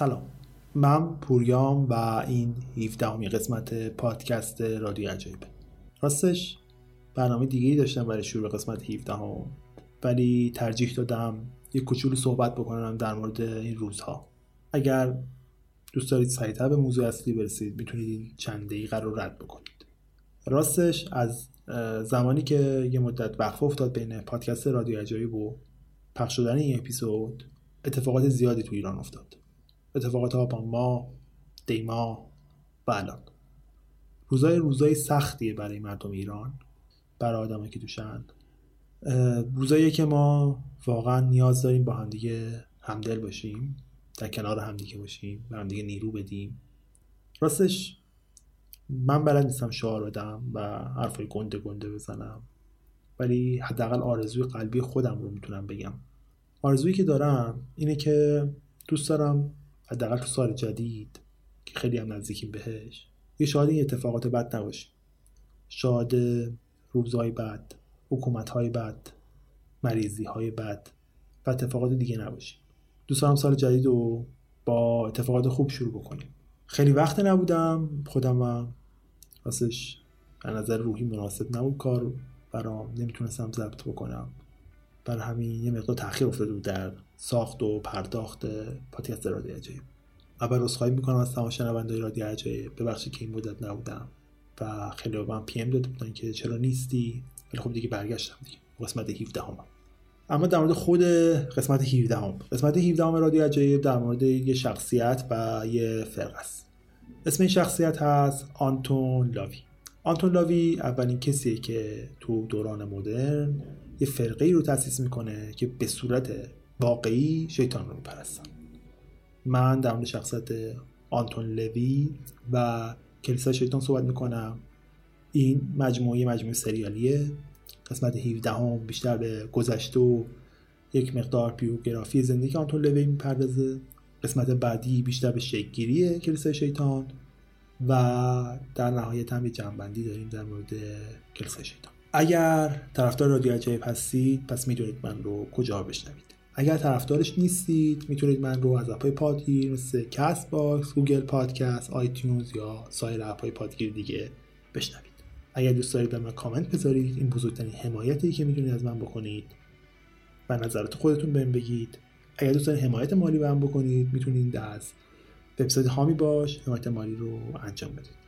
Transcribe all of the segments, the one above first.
سلام. من پوریام و این 17 همی قسمت پادکست رادیو عجایب. راستش برنامه دیگه داشتم برای شروع قسمت 17 هم ولی ترجیح دادم یک کوچولو صحبت بکنم در مورد این روزها. اگر دوست دارید سریعتر به موضوع اصلی برسید می‌تونید این چند دقیقه رو رد بکنید. راستش از زمانی که یه مدت وقفه افتاد بین پادکست رادیو عجایب و پخش شدن این اپیزود اتفاقات زیادی تو ایران افتاد. اتفاقات آبان ما دیما و الان. روزای روزای سختیه برای مردم ایران برای آدمایی که توشن اه، روزایی که ما واقعا نیاز داریم با همدیگه همدل باشیم در کنار همدیگه باشیم به همدیگه نیرو بدیم. راستش من بلد نیستم شعار بدم و حرفای گنده گنده بزنم. ولی حداقل آرزوی قلبی خودم رو می‌تونم بگم. آرزویی که دارم اینه که دوست دارم حداقل تو سال جدید که خیلی هم نزدیکیم بهش یه شاهد این اتفاقات بد نباشیم شاهد روزهای بد حکومتهای بد مریضی های بد و اتفاقات دیگه نباشیم دوست دارم سال جدید رو با اتفاقات خوب شروع بکنیم. خیلی وقت نبودم خودم هم راستش از نظر روحی مناسب نبود کار برام. نمی‌تونستم ضبط بکنم. برای همین یه مقدار تاخیر افتاده بود در ساخت و پرداخت پادکست رادیو عجایب. اول عذرخواهی می‌کنم از تمام شنوندهای رادیو عجایب. ببخشید که این مدت نبودم و خیلی به من پی ام داده بودن که چرا نیستی؟ ولی خب دیگه برگشتم دیگه. قسمت 17 هم. اما در مورد خود قسمت 17 هم. قسمت 17 هم رادیو عجایب در مورد یه شخصیت و یه فرق است. اسم این شخصیت هست آنتون لاوی. آنتون لاوی اولین کسیه که تو دوران مدرن یه فرقه ای رو تأسیس می‌کنه که به صورت واقعی شیطان رو میپرستن من در مورد شخصیت آنتون لوی و کلیسای شیطان صحبت می‌کنم. این مجموعه مجموعه سریالیه. قسمت 17 هم بیشتر به گذشته و یک مقدار بیوگرافی زندگی آنتون لوی می‌پردازه. قسمت بعدی بیشتر به شکلگیری کلیسای شیطان و در نهایت هم یه جمع‌بندی داریم در مورد کلیسای شیطان. اگر طرفدار رادیو عجایب هستید پس می‌دونید من رو کجا بشنوید. اگر طرفدارش نیستید می‌تونید من رو از اپای پادگیر مثل Castbox، Google Podcast، iTunes یا سایر اپای پادگیر دیگه بشنوید. اگر دوست دارید به من کامنت بذارید این بزرگترین حمایتی که می‌تونید از من بکنید و نظرات خودتون بهم بگید. اگر دوست دارید حمایت مالی به من بکنید می‌تونید از وبسایت هامی باش حمایت مالی رو انجام بدید.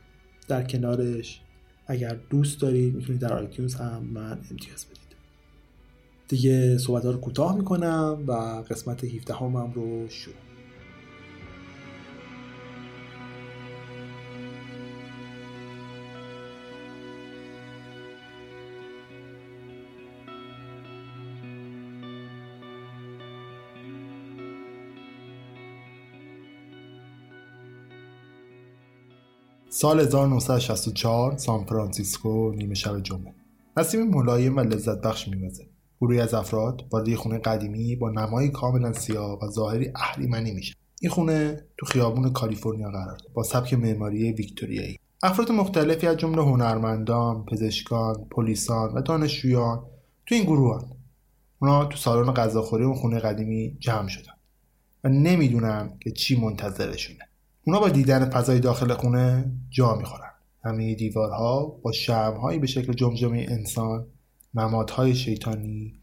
در کنارش اگر دوست دارید می‌تونید در آیتیونز هم من امتیاز بدید. دیگه صحبت رو کوتاه می‌کنم و قسمت 17 همم رو شروع. سال 1964 سان فرانسیسکو نیمه شب جمعه. نسیم ملایم و لذت بخش میوزه. گروهی از افراد وارد یه خونه قدیمی با نمایی کاملا سیاه و ظاهری اهریمنی میشه این خونه تو خیابون کالیفرنیا قرار داره با سبک معماری ویکتوریایی. افراد مختلفی از جمله هنرمندان پزشکان پلیسان و دانشجویان تو این گروهان. اونا تو سالن غذاخوری اون خونه قدیمی جمع شدن و نمی‌دونن که چی منتظرشونه. اونا با دیدن فضای داخل خونه جا می‌خورن. همه دیوارها با شمهایی به شکل جمجمه انسان نمادهای شیطانی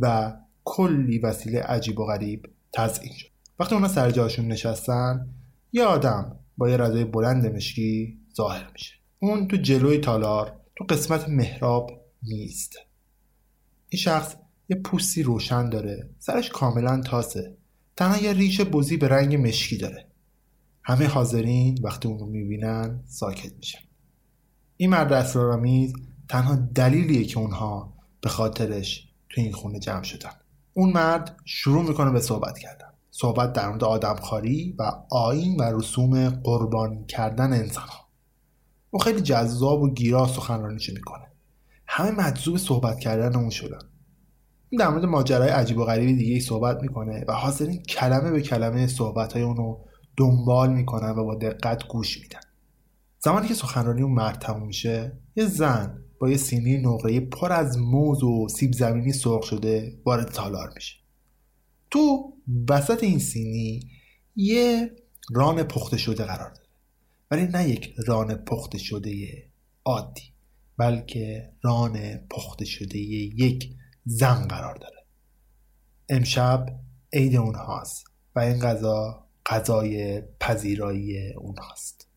و کلی وسیله عجیب و غریب تزئین شد. وقتی اونا سر جاشون نشستن یه آدم با یه رضای بلند مشکی ظاهر میشه. اون تو جلوی تالار تو قسمت محراب نیست. این شخص یه پوستی روشن داره سرش کاملا تاسه. تنها یه ریش بزی به رنگ مشکی داره. همه حاضرین وقتی اون رو می‌بینن ساکت میشن. این مرد اسرارآمیز تنها دلیلیه که اونها به خاطرش تو این خونه جمع شدن. اون مرد شروع می‌کنه به صحبت کردن. صحبت در مورد آدمخواری و آین و رسوم قربانی کردن انسان ها او خیلی جذاب و گیرا سخنرانیش می‌کنه. همه مجذوب صحبت کردن اون شدن. در مورد ماجرای عجیب و غریب دیگه صحبت می‌کنه و حاضرین کلمه به کلمه صحبت های اونو دنبال می‌کنن و با دقت گوش میدن. زمانی که سخنرانی اون مرد تموم میشه یه زن با یه سینی نقره پر از موز و سیب زمینی سرخ شده وارد تالار میشه. تو وسط این سینی یه ران پخته شده قرار داره. ولی نه یک ران پخته شده عادی بلکه ران پخته شده یک زن قرار داره. امشب عید اونهاست و این غذا غذای پذیرایی اونهاست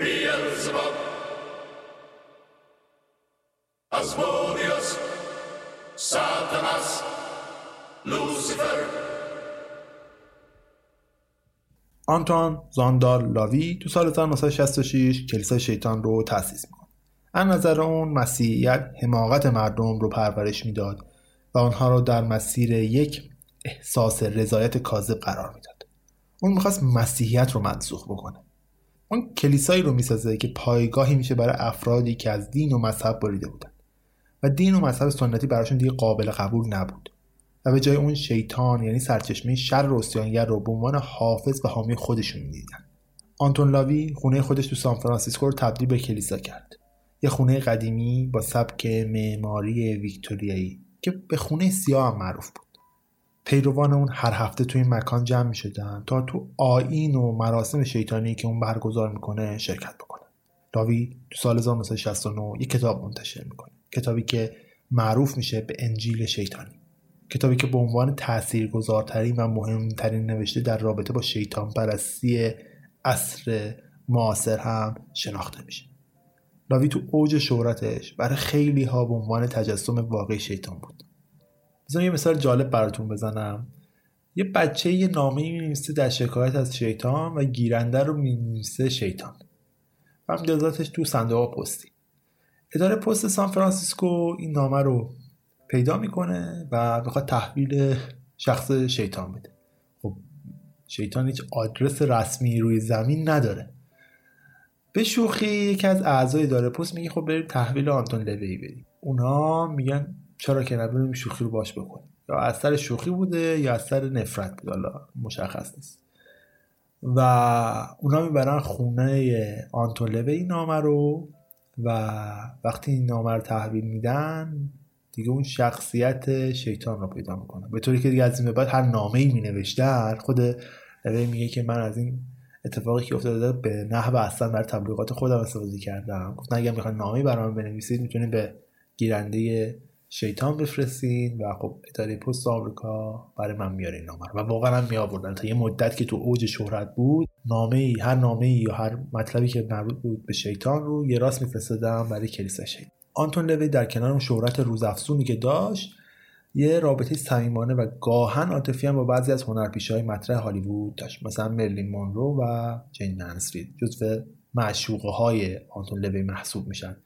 Beelzebub, Asmodeus, Satanas, Lucifer. آنتون زاندار لاوی تو سال 1966 کلیسای شیطان رو تأسیس می‌کنه. از نظر اون مسیحیت حماقت مردم رو پرورش می‌داد و آنها رو در مسیر یک احساس رضایت کاذب قرار می‌داد. اون می‌خواست مسیحیت رو منسوخ بکنه. اون کلیسایی رو می‌سازه که پایگاهی میشه برای افرادی که از دین و مذهب بریده بودن. و دین و مذهب سنتی براشون دیگه قابل قبول نبود. و به جای اون شیطان یعنی سرچشمه شر روسیانگر رو به عنوان حافظ و حامی خودشون می‌دیدن. آنتون لاوی خونه خودش تو سان فرانسیسکو رو تبدیل به کلیسا کرد. یه خونه قدیمی با سبک معماری ویکتوریایی که به خونه سیاه هم معروف بود. پیروان اون هر هفته تو این مکان جمع می شدن تا تو آین و مراسم شیطانی که اون برگزار می‌کنه شرکت بکنه. داوی تو سال 1969 یک کتاب منتشر می‌کنه. کتابی که معروف میشه به انجیل شیطانی. کتابی که به عنوان تاثیرگذارترین و مهمترین نوشته در رابطه با شیطان پرستی عصر معاصر هم شناخته میشه. لاوی تو اوج شهرتش برای خیلی ها به عنوان تجسم واقعی شیطان بود. بذارم یه مثال جالب براتون بزنم. یه بچه یه نامه می در شکایت از شیطان و گیرنده رو می شیطان. و امتیازاتش تو صندوق پستی. اداره پست سان فرانسیسکو این نامه رو پیدا می‌کنه و می‌خواد تحویل شخص شیطان بده. خب شیطان هیچ آدرس رسمی روی زمین نداره. به شوخی یکی از اعضای اداره پست میگه خب بریم تحویل آنتون لوی بدیم. اونا میگن چرا که نبریم شوخی رو باش بکنیم یا از سر شوخی بوده یا از سر نفرت بوده. حالا مشخص نیست. و اونا می‌برن خونه آنتولوه این نامه رو و وقتی این نامه رو تحویل میدن دیگه اون شخصیت شیطان رو پیدا می‌کنه. به طوری که دیگه از این به بعد هر نامه ای می خود لوی میگه که من از این اتفاقی که افتاده به نحو اصلا برای تبلیغات خودم استفاده کردم. گفتن اگه می‌خوان نامه برام بنویسید می‌تونید به گیرنده شیطان بفرستین و خب اداره پست آمریکا برای من میاره این نامه و واقعا هم می تا یه مدت که تو اوج شهرت بود نامه ای هر نامه ای یا هر مطلبی که مربوط بود به شیطان رو یه راست میفرستادم برای کلیسا شیطان. آنتون لوی در کنار اون شهرت روزافزونی که داشت یه رابطه صمیمانه و گاهن عاطفی هم با بعضی از های مطرح هالیوود داشت. مثلا مرلین مونرو و جین ننسفیلد جزو معشوقه های آنتون لوی محسوب میشن.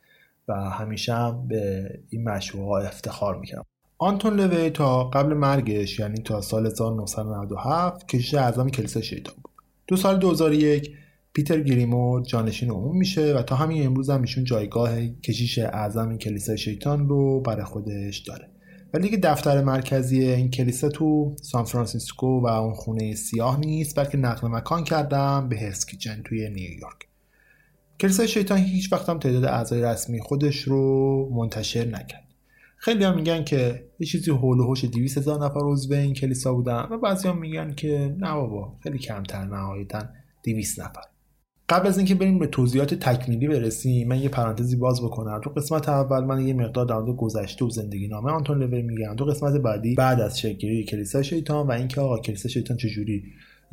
و همیشه هم به این معشوقه ها افتخار می‌کنم. آنتون لوی تا قبل مرگش یعنی تا سال 1997 کشیش اعظم کلیسا شیطان بود. دو سال 2001 پیتر گریمور جانشین اون میشه و تا همین امروز هم ایشون جایگاه کشیش اعظم کلیسای شیطان رو برای خودش داره. ولی که دفتر مرکزی این کلیسا تو سان فرانسیسکو و اون خونه سیاه نیست بلکه نقل مکان کردم به هرسکیچن توی نیویورک. کلیسای شیطان هیچ وقت هم تعداد اعضای رسمی خودش رو منتشر نکرد. خیلی هم میگن که یه چیزی حول و حوش 200 هزار نفر عضو این کلیسا بودن و بعضی هم میگن که نه بابا خیلی کمتر نهایتا 200 نفر. قبل از اینکه بریم به توضیحات تکمیلی برسیم من یه پرانتزی باز بکنم. تو قسمت اول من یه مقدار در گذشته و زندگی نامه آنتون لوی میگم. تو قسمت بعدی بعد از شکلگیری کلیسای شیطان و اینکه آقا کلیسای شیطان چجوری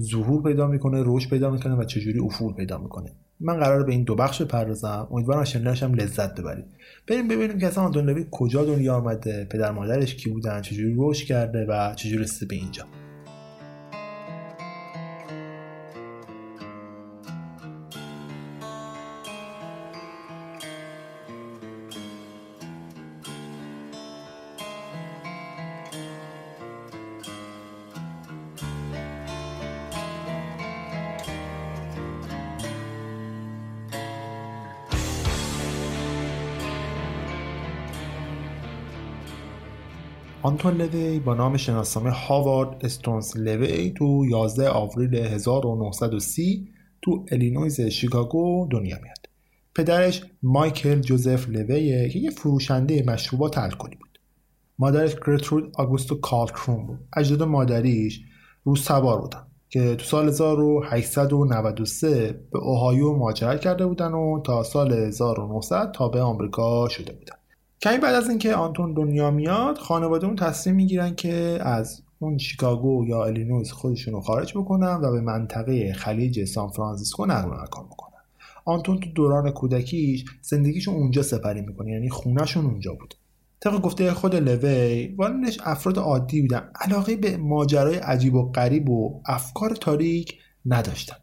ظهور پیدا می‌کنه رشد پیدا می‌کنه و چجوری افول پیدا می‌کنه. من قرار به این دو بخش بپردازم. امیدوارم شنیدنش هم لذت ببرید. بریم ببینیم که اصلا آنتون کجا دنیا آمده پدر مادرش کی بودن چجوری رشد کرده و چجوری رسیده به اینجا. آنتون لوی با نام شناسنامه‌ای هاوارد استنتون لوی تو 11 آوریل 1930 تو الینویز شیکاگو دنیا میاد. پدرش مایکل جوزف لویه که یه فروشنده مشروبات الکلی بود. مادرش گرترود آگوستو کالکرون بود. اجداد مادریش روس تبار بودن که تو سال 1893 به اوهایو مهاجرت کرده بودن و تا سال 1900 تابع آمریکا شده بودن. کمی بعد از اینکه آنتون دنیا میاد خانواده اون تصمیم می‌گیرن که از اون شیکاگو یا الینویز خودشون رو خارج بکنن و به منطقه خلیج سان فرانسیسکو نقل مکان بکنن. آنتون تو دوران کودکیش زندگیشون اونجا سپری می‌کنه یعنی خونهشون اونجا بود. طبق گفته خود لوی والدش افراد عادی بودن علاقه به ماجرای عجیب و غریب و افکار تاریک نداشتن.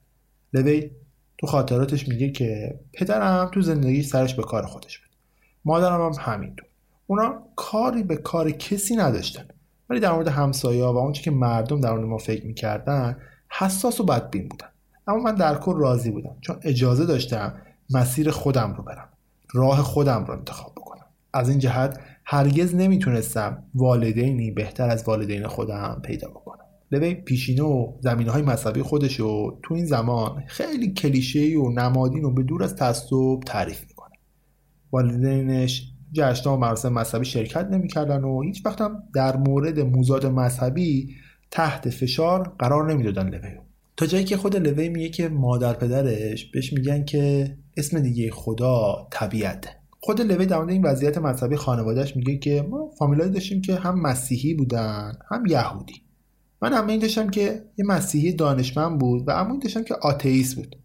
لوی تو خاطراتش میگه که پدرم تو زندگی سرش به کار خودش بود. مادرم هم همینطور اونا کاری به کار کسی نداشتن. ولی در مورد همسایه و اونچه که مردم در مورد ما فکر می‌کردن حساس و بدبین بودن. اما من در کل راضی بودم چون اجازه داشتم مسیر خودم رو برم راه خودم رو انتخاب بکنم. از این جهت هرگز نمی‌تونستم والدینی بهتر از والدین خودم پیدا بکنم. لوی پیشینه و زمینه های مذهبی خودش رو تو این زمان خیلی کلیشه و نمادین و به دور از تعصب تعریف والدینش جشن و مراسم مذهبی شرکت نمی‌کردن و هیچ وقت هم در مورد موزاد مذهبی تحت فشار قرار نمی‌دادن لوی. تا جایی که خود لوی میگه که مادر پدرش بهش میگن که اسم دیگه خدا طبیعته خود لوی در این وضعیت مذهبی خانوادهش میگه که ما فامیلایی داشتیم که هم مسیحی بودن هم یهودی. من هم این داشتم که یه مسیحی دانشمند بود و این داشتم که آتئیست بود.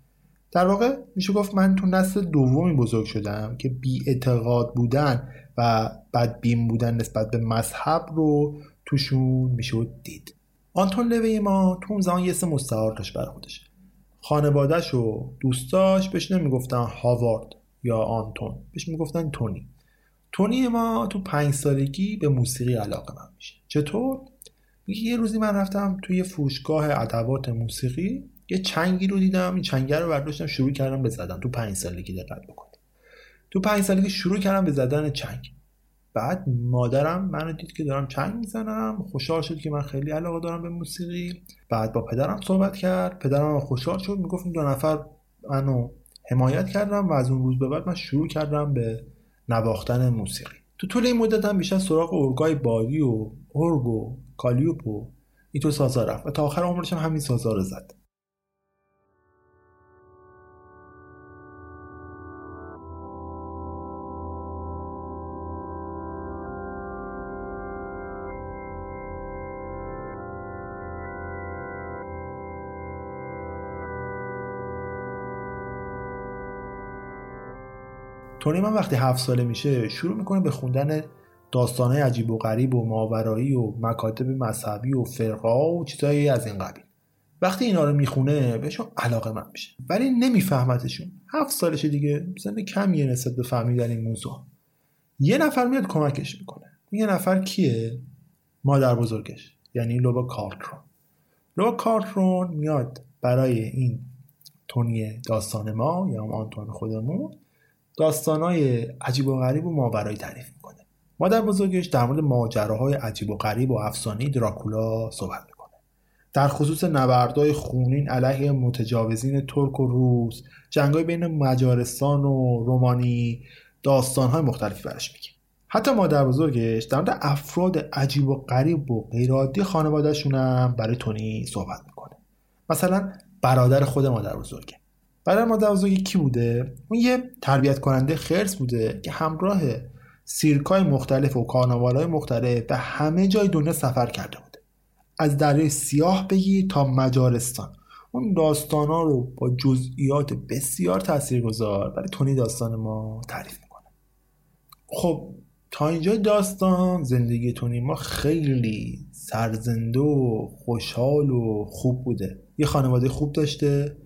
در واقع میشه گفت من تو نسل دومی بزرگ شدم که بی اعتقاد بودن و بدبین بودن نسبت به مذهب رو توشون میشه دید. آنتون لوی ما تو اون زمان یه سه مستعار داشت برای خودش. خانوادهش و دوستاش بهش نمی‌گفتن هاوارد یا آنتون بهش می‌گفتن تونی. تونی ما تو پنج سالگی به موسیقی علاقه من میشه. چطور؟ یه روزی من رفتم توی فروشگاه ادوات موسیقی یه چنگی رو دیدم این چنگه رو برداشتم شروع کردم به زدن. تو پنج سالگی دقت بکنید تو پنج سالگی شروع کردم به زدن چنگ. بعد مادرم منو دید که دارم چنگ می‌زنم. خوشحال شد که من خیلی علاقه دارم به موسیقی. بعد با پدرم صحبت کرد. پدرم خوشحال شد. می‌گفت دو نفر منو حمایت کردم و از اون روز به بعد من شروع کردم به نواختن موسیقی. تو طول این مدت هم بیشتر سراغ ارگای بادی و ارگ و کالیوپ و تو سازا رفت. و تا آخر عمرش هم همین سازا رو زد. تونی من وقتی هفت ساله میشه شروع می‌کنه به خوندن داستانهای عجیب و غریب و ماورایی و مکاتب مذهبی و فرقا و چیزایی از این قبیل. وقتی اینا رو می‌خونه بهشون علاقه من میشه. ولی نمیفهمتشون. هفت سالشه دیگه. سن کمیه نسبت به فهمیدن این موضوع. یه نفر میاد کمکش می‌کنه. یه نفر کیه؟ مادر بزرگش. یعنی لوبا کارترون. لوبا کارترون میاد برای این تونی داستان ما یا آنتوان خودمون داستانهای عجیب و غریب و ماورایی تعریف می‌کنه. مادر بزرگش در مورد ماجراهای عجیب و غریب و افسانه دراکولا صحبت می‌کنه. در خصوص نبردهای خونین علیه متجاوزین ترک و روس جنگای بین مجارستان و رومانی داستانهای مختلفی برش میگه. حتی مادر بزرگش در مورد افراد عجیب و غریب و غیرعادی خانوادهشون هم برای تونی صحبت می‌کنه. مثلا برادر خود مادر بزرگه. برای مادر بزرگی کی بوده. اون یه تربیت کننده خرس بوده که همراه سیرکای مختلف و کارناوالهای مختلف به همه جای دنیا سفر کرده بوده. از دریای سیاه بگی تا مجارستان. اون داستان ها رو با جزئیات بسیار تاثیرگذار برای تونی داستان ما تعریف می‌کنه. خب تا اینجا داستان زندگی تونی ما خیلی سرزنده و خوشحال و خوب بوده. یه خانواده خوب داشته.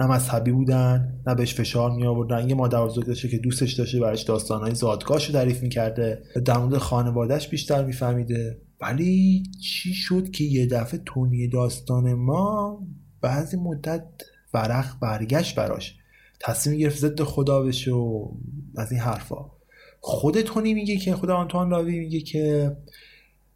نه مذهبی بودن نه بهش فشار می آوردن یه مادر بزرگ داشته که دوستش داشته براش داستانهای زادگاهش رو تعریف می‌کرده. در مورد خانوادهش بیشتر میفهمیده. ولی چی شد که یه دفعه تونی داستان ما بعضی مدت ورق برگشت براش. تصمیم گرفت ضد خدا بشه و از این حرفا. خود تونی میگه که خود آنتوان لاوی میگه که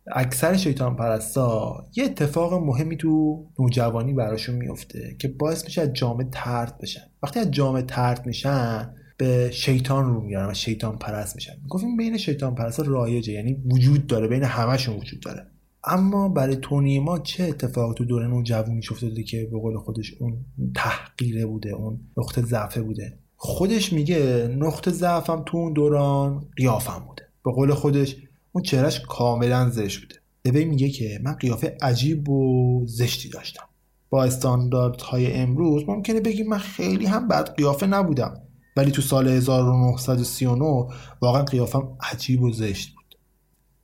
اکثر شیطان پرستا یه اتفاق مهمی تو نوجوانی براشون میفته که باعث میشه از جامعه ترد بشن. وقتی از جامعه ترد میشن به شیطان رو میارن و شیطان پرست میشن. گفتیم بین شیطان پرست رایجه یعنی وجود داره بین همشون وجود داره. اما برای تونی ما چه اتفاق تو دوره نوجوانیش افتاده که به قول خودش اون تحقیره بوده اون نقطه ضعفه بوده؟ خودش میگه نقطه ضعفم تو اون دوران قیافم بوده. به قول خودش اون چهرش کاملا زشت بوده. لوی میگه که من قیافه عجیب و زشتی داشتم. با استانداردهای امروز ممکنه بگیم من خیلی هم بد قیافه نبودم. ولی تو سال 1939 واقعا قیافم عجیب و زشت بود.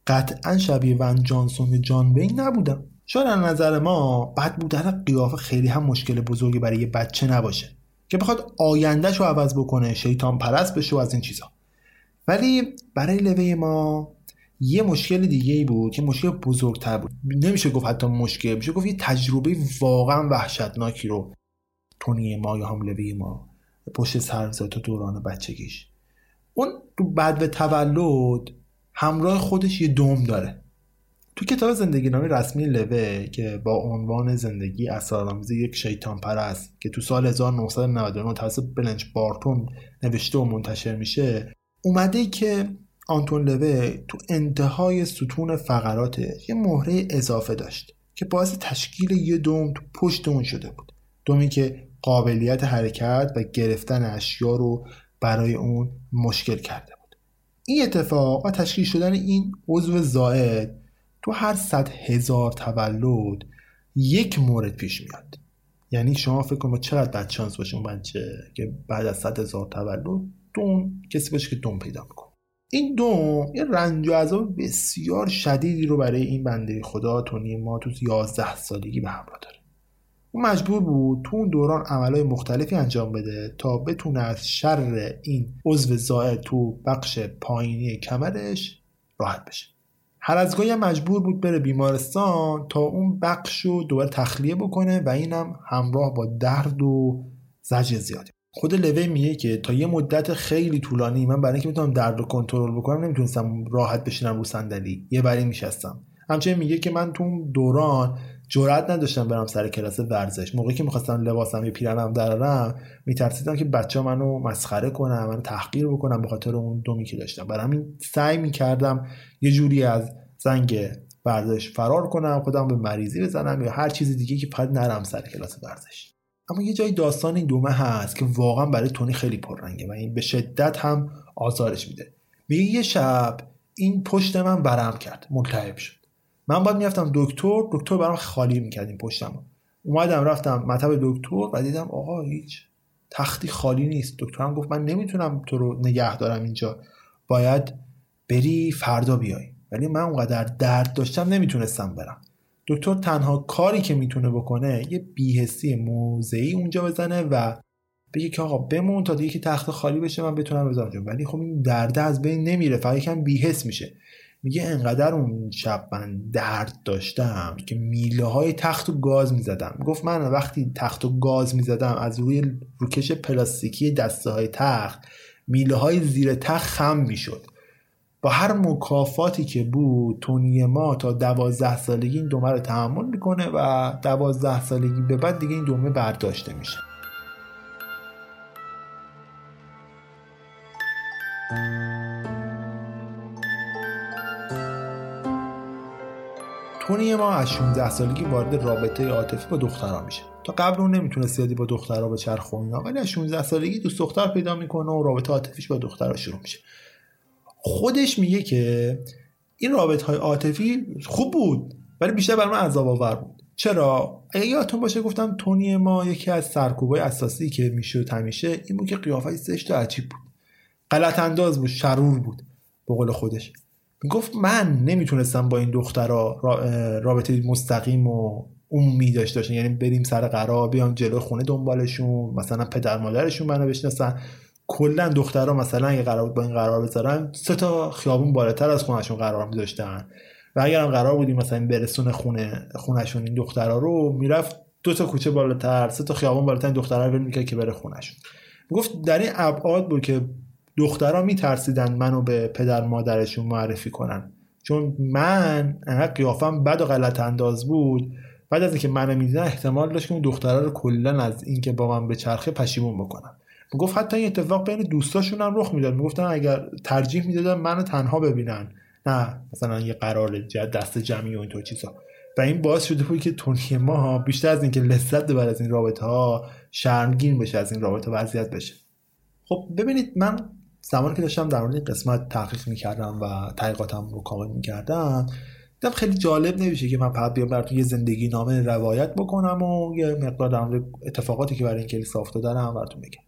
قطعا شبیه ون جانسون جان وین نبودم. شاید از نظر ما بد بودن قیافه خیلی هم مشکل بزرگی برای یه بچه نباشه که بخواد آیندهش رو عوض بکنه شیطان پرست بشه و از این چیزا. ولی برای لوه ما یه مشکل دیگه ای بود که مشکل بزرگتر بود. نمیشه گفت حتی مشکل میشه گفت یه تجربه واقعا وحشتناکی رو تونی ما یا حمله ما پشت سر تا دوران بچگیش. اون تو بعد به تولد همراه خودش یه دوم داره. تو کتاب زندگی نامی رسمی لوه که با عنوان زندگی اسرارآمیز یک شیطان پرست که تو سال 1999 توسط بلنچ بارتون نوشته و منتشر میشه اومده که آنتون لوه تو انتهای ستون فقراتش یه مهره اضافه داشت که باعث تشکیل یه دوم تو پشت اون شده بود. دومی که قابلیت حرکت و گرفتن اشیا رو برای اون مشکل کرده بود. این اتفاق و تشکیل شدن این عضو زائد تو هر صد هزار تولد یک مورد پیش میاد. یعنی شما فکر کنید چقدر بد شانس باشه اون بچه که بعد از صد هزار تولد دون کسی باشه که دون پیدا می‌کنه. این دوم یه رنج و عذاب بسیار شدیدی رو برای این بنده خدا تونی ما تو 11 سالگی به همراه داره. اون مجبور بود تو اون دوران عملهای مختلفی انجام بده تا بتونه از شر این عضو زائد تو بخش پایینی کمرش راحت بشه. هر از گاهی مجبور بود بره بیمارستان تا اون بخش رو دوباره تخلیه بکنه و اینم همراه با درد و زجر زیادی. خود لوی میگه که تا یه مدت خیلی طولانی من برای اینکه بتونم درد رو کنترل بکنم نمی‌تونستم راحت بشینم رو صندلی. یه بری میشستم. همچنین میگه که من تو دوران جرئت نداشتم برم سر کلاس ورزش. موقعی که می‌خواستم لباسم یه پیرنم درارم میترسیدم که بچه منو مسخره کنم منو تحقیر بکنم به خاطر اون دومی که داشتم. برای همین سعی می‌کردم یه جوری از زنگ ورزش فرار کنم خودم به مریضی بزنم یا هر چیز دیگه که فقط نرم سر کلاس ورزش. اما یه جای داستان این دومه هست که واقعا برای تونی خیلی پررنگه و این به شدت هم آزارش میده. میگه یه شب این پشت من برم کرد ملتهب شد. من باید می‌رفتم دکتر دکتر برام خالی می‌کرد این پشتم اومدم رفتم مطب دکتر و دیدم آقا هیچ تختی خالی نیست. دکترم گفت من نمی‌تونم تو رو نگه دارم اینجا. باید بری فردا بیای. ولی من اونقدر درد داشتم نمی‌تونستم برم. دکتر تنها کاری که می‌تونه بکنه یه بیهسی موضعی اونجا بزنه و بگه که آقا بمون تا دیگه که تخت خالی بشه من بتونم بذارم ولی خب این درد از بین نمیره فقط یکم بیهس میشه. میگه انقدر اون شب من درد داشتم که میله های تخت و گاز می‌زدم. گفت من وقتی تخت و گاز می‌زدم از روی روکش پلاستیکی دسته های تخت میله های زیر تخت خم می‌شد. با هر مکافاتی که بود تونی ما تا دوازده سالگی این دومه رو تحمل می‌کنه و دوازده سالگی به بعد دیگه این دومه برداشته میشه. تونی ما از 16 سالگی وارد رابطه عاطفی با دخترها میشه. تا قبل اون نمی‌تونه زیادی با دخترها به چرخ ولی از 16 سالگی دوست دختر پیدا می‌کنه و رابطه عاطفیش با دخترها شروع میشه. خودش میگه که این رابطه های عاطفی خوب بود ولی بیشتر بر من عذاب آور بود. چرا؟ اگه یادتون باشه گفتم تونی ما یکی از سرکوبای اساسی که می‌شد همیشه این بود که قیافه زشت و عجیب بود. غلط انداز بود شرور بود به قول خودش. می‌گفت من نمی‌تونستم با این دخترها رابطه مستقیم و عمومی داشته باشن. یعنی بریم سر قرار بیام جلو خونه دنبالشون مثلا پدر مادرشون منو بشناسن. کلا دخترها مثلا اگه قرار بود با این قرار بذارن سه تا خیابون بالاتر از خونشون قرار میذاشتن. و اگر هم قرار بودیم مثلا برسون خونه خونشون این دخترها رو می‌رفت دو تا کوچه بالاتر سه تا خیابون بالاتر دخترها رو می‌کرد که بره خونشون گفت در این ابعاد بود که دخترها میترسیدن منو به پدر مادرشون معرفی کنن. چون من انقدر قیافم بد و غلط انداز بود. بعد از اینکه منو می‌دیدن احتمال داشت که اون دخترها رو کلا از اینکه با من به چرخه پشیمون بکنن. می‌گفت حتی این اتفاق بین دوستاشون هم رخ می‌داد. می‌گفتن اگر ترجیح می‌دادن منو تنها ببینن. نه مثلا یه قرار دست جمعی و اینطور چیزا. و این باعث شده بود که تونی ما بیشتر از اینکه لذت ببر از این رابطه ها شرمگین بشه از این رابطه وضعیت بشه. خب ببینید من زمانی که داشتم در مورد این قسمت تحقیق می‌کردم و تحقیقاتم رو کامل می‌کردم دیدم خیلی جالب نمیشه که من فقط بیام براتون یه زندگی نامه روایت بکنم و یه مقدار در مورد اتفاقاتی که برای این کلیسا افتاده هم براتون بگم.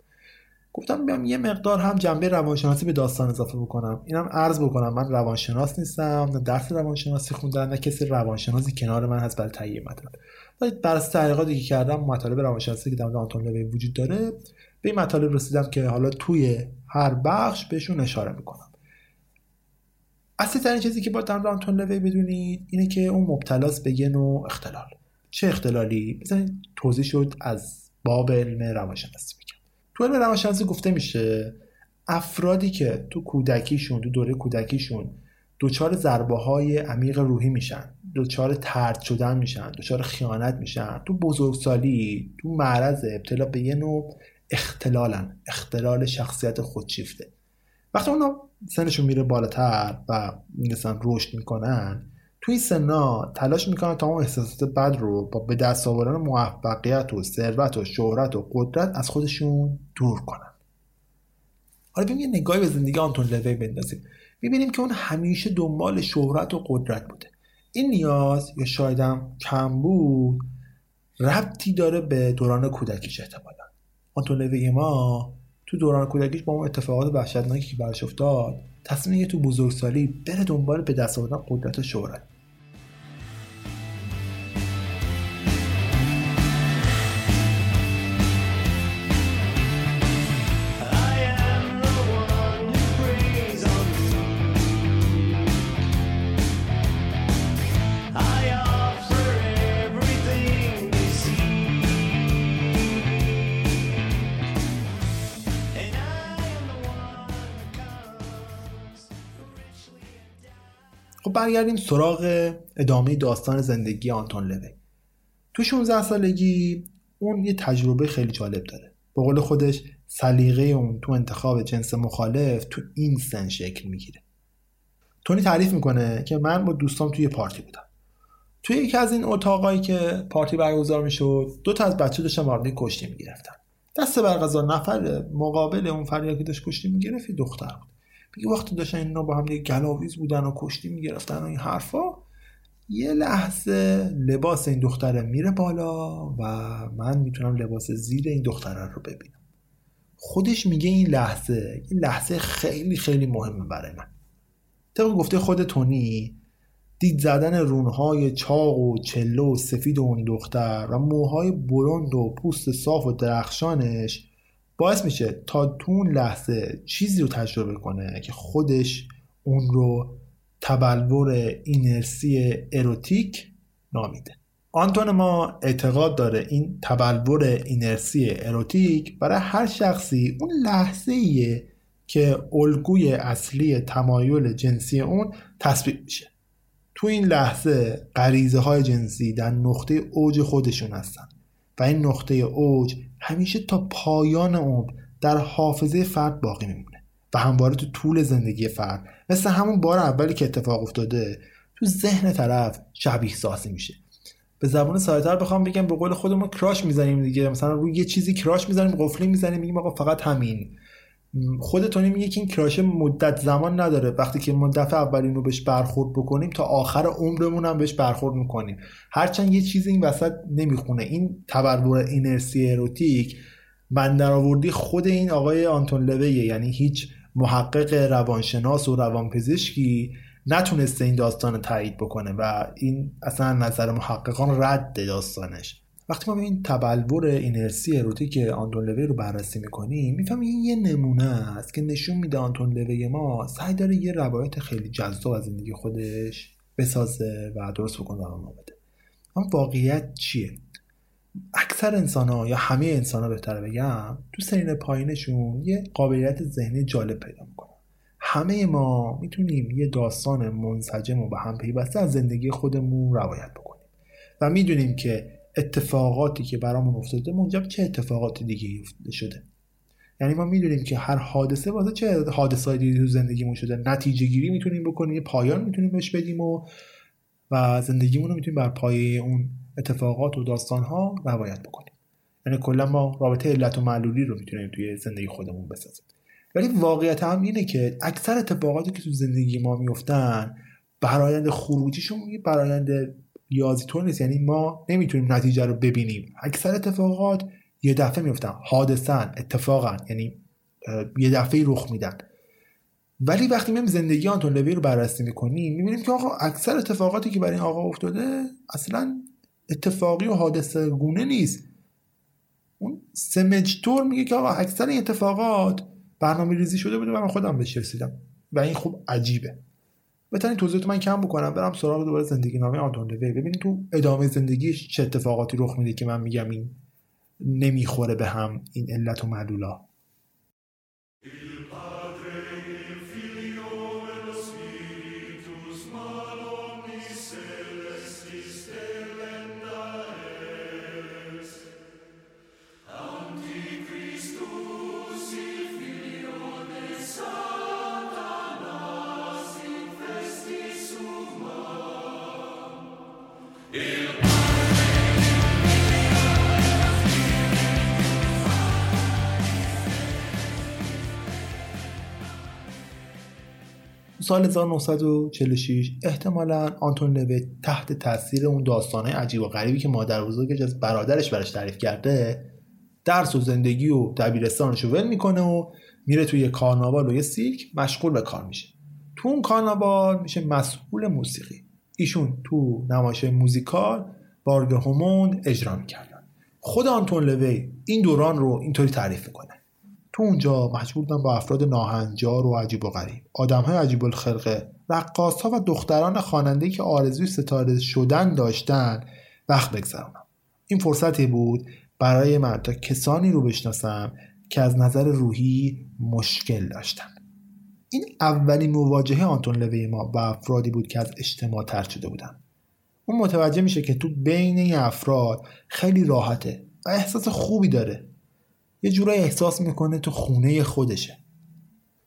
گفتم بیام یه مقدار هم جنبه روانشناسی به داستان اضافه بکنم. اینم عرض بکنم من روانشناس نیستم نه درس روانشناسی خوندم نه کسی روانشناسی کنار من هست برای تهیه مطلب ولی بر تحقیقاتی که کردم مطالب روانشناسی که در آنتون لوی وجود داره به این مطالب رسیدم که حالا توی هر بخش بهشون اشاره می‌کنم. اصلی ترین چیزی که با در آنتون لوی بدونید اینه که اون مبتلاس به یه نوع اختلال. چه اختلالی؟ بزنید توضیح شد از باب علم روانشناسی. تو علم روانشناسی گفته میشه افرادی که تو کودکیشون تو دوره کودکیشون دچار ضربه های عمیق روحی میشن دچار ترد شدن میشن دچار خیانت میشن تو بزرگسالی تو معرض ابتلا به یه نوع اختلالن اختلال شخصیت خودشیفته. وقتی اونا سنشون میره بالاتر و مثلا رشد می‌کنن توی سنا تلاش می‌کنن تا اون احساسات بد رو با به دست آوردن موفقیت و ثروت و شهرت و قدرت از خودشون دور کنن. حالا ببین یه نگاهی به زندگی آنتون لوی بندازیم. می‌بینیم که اون همیشه دنبال شهرت و قدرت بوده. این نیاز یا شایدم کم بود ربطی داره به دوران کودکیش احتمالا. آنتون لوی ما تو دوران کودکیش با اون اتفاقات وحشتناکی که براش افتاد تصمیم تو بزرگسالی بره دنبال به دست آوردن قدرت و شهرت. برگردیم سراغ ادامه داستان زندگی آنتون لوی تو 16 سالگی اون یه تجربه خیلی جالب داره. به قول خودش سلیقه اون تو انتخاب جنس مخالف تو این سن شکل می‌گیره. تونی تعریف می‌کنه که من با دوستام توی پارتی بودم. توی یکی از این اتاقایی که پارتی برگزار می‌شد دو تا از بچه داشتن وارد کشتی می‌گرفتن. دست برقضا نفر مقابل اون فریاد که داشت کشتی می‌گرفت دختر بود. میگه وقتی داشتن اینا با هم دیگه گلاویز بودن و کشتی می‌گرفتن و این حرفا. یه لحظه لباس این دختره میره بالا و من می‌تونم لباس زیر این دختره رو ببینم. خودش میگه این لحظه این لحظه خیلی خیلی مهمه برای من. طبق گفته خود تونی دید زدن رونهای چاق و چلو و سفید اون دختر و موهای بلند و پوست صاف و درخشانش باعث میشه تا تو اون لحظه چیزی رو تجربه کنه که خودش اون رو تبلور اینرسی اروتیک نامیده. آنتون ما اعتقاد داره این تبلور اینرسی اروتیک برای هر شخصی اون لحظه ایه که الگوی اصلی تمایل جنسی اون تثبیت میشه. تو این لحظه غریزه های جنسی در نقطه اوج خودشون هستن و این نقطه اوج همیشه تا پایان عمر در حافظه فرد باقی میمونه و همواره تو طول زندگی فرد مثل همون بار اولی که اتفاق افتاده تو ذهن طرف شبیه سازی میشه. به زبان سایتر بخوام بگم به قول خودمون کراش می‌زنیم دیگه. مثلا روی یه چیزی کراش می‌زنیم قفلی می‌زنیم میگیم آقا فقط همین. خودتونی میگه که این کراش مدت زمان نداره. وقتی که ما دفعه اولین رو بهش برخورد بکنیم تا آخر عمرمون هم بهش برخورد می‌کنیم. هرچند یه چیزی این وسط نمی‌خونه. این تبرور اینرسی اروتیک من خود این آقای آنتون لویه. یعنی هیچ محقق روانشناس و روانپزشکی نتونسته این داستان تایید بکنه و این اصلا نظر محققان رد داستانش. وقتی ما این تبلور اینرسی اروتیک آنتون لوی رو بررسی می‌کنیم می‌فهمیم این یه نمونه است که نشون میده آنتون لوی ما سعی داره یه روایت خیلی جذاب از زندگی خودش بسازه و درست بکنه و بده. اما واقعیت چیه؟ اکثر انسان ها یا همه انسان ها بهتر بگم تو سنین پایینشون یه قابلیت ذهنی جالب پیدا می‌کنن. همه ما می‌تونیم یه داستان منسجم و به هم پیوسته از زندگی خودمون روایت بکنیم. و می‌دونیم که اتفاقاتی که برامون افتاده منجر چه اتفاقات دیگه افتاده شده؟ یعنی ما می‌دونیم که هر حادثه واسه چه حادثه دیگه تو زندگیمون شده؟ نتیجه گیری می‌تونیم بکنیم یه پایان می‌تونیم بهش بدیم و و زندگیمون رو می‌تونیم بر پایه اون اتفاقات و داستان ها روایت بکنیم. یعنی کلا ما رابطه علت و معلولی رو می‌تونیم توی زندگی خودمون بسازیم. ولی واقعیت هم اینه که اکثر اتفاقاتی که تو زندگی ما میفتن برایند خروجیشون یه برایند ریاضی طور نیست. یعنی ما نمی‌تونیم نتیجه رو ببینیم. اکثر اتفاقات یه دفعه میفتن حادثن اتفاقا. یعنی یه دفعه رخ میدن. ولی وقتی میایم زندگی آنتون لوی رو بررسی می‌کنیم می‌بینیم که آقا اکثر اتفاقاتی که برای این آقا افتاده اصلا اتفاقی و حادثه گونه نیست. اون سمجتور میگه که آقا اکثر این اتفاقات برنامه ریزی شده بوده و من خودم بهش رسیدم. و این خوب عجیبه. بتونین توضیحات من کم بکنم برم سراغ دوباره زندگی نامه آنتون لوی ببینید تو ادامه زندگیش چه اتفاقاتی رخ میده که من میگم این نمی‌خوره به هم این علت و معلولا. سال 1946 احتمالا آنتون لوی تحت تاثیر اون داستانه عجیب و غریبی که مادر بزرگش از برادرش براش تعریف کرده درس و زندگی و دبیرستانش رو ول می‌کنه و میره توی کارناوال و یه سیرک مشغول به کار میشه. تو اون کارناوال میشه مسئول موسیقی. ایشون تو نمایش موزیکال بارگ هموند اجرا می‌کردن خود آنتون لوی این دوران رو اینطوری تعریف می‌کنه. تو اونجا مجبور بودن با افراد ناهنجار و عجیب و غریب. آدم های عجیب الخلقه رقاص ها و دختران خواننده که آرزوی ستاره شدن داشتن وقت بگذرونم. این فرصتی بود برای من تا کسانی رو بشناسم که از نظر روحی مشکل داشتن. این اولین مواجهه آنتون لوی ما با افرادی بود که از اجتماع تر شده بودن. اون متوجه میشه که تو بین این افراد خیلی راحته و احساس خوبی داره. یه جورایی احساس می‌کنه تو خونه خودشه.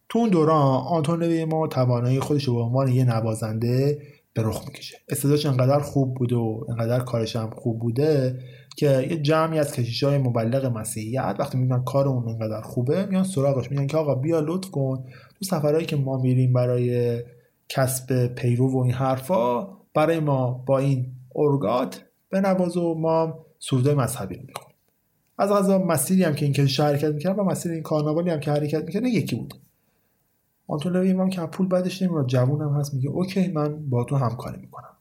تو اون دوران آنتون لوی ما توانایی خودش رو به عنوان یه نوازنده به رخ می‌کشه. استعدادش انقدر خوب بوده و انقدر کارش هم خوب بوده که یه جمعی از کشیش های مبلغ مسیحیت وقتی می‌بینن کار اون انقدر خوبه میان سراغش میگن که آقا بیا لطف کن. تو سفرهایی که ما میریم برای کسب پیرو و این حرفا برای ما با این ارگات نواز و ما سروده مذهبی رو از غذا مسیری هم که این کشیش حرکت می‌کرد و مسیر این کارناوالی هم که حرکت می‌کرد یکی بود. آنتون لوی که پول بعدش نمیاد جوون هم هست میگه اوکی من با تو همکاری می‌کنم.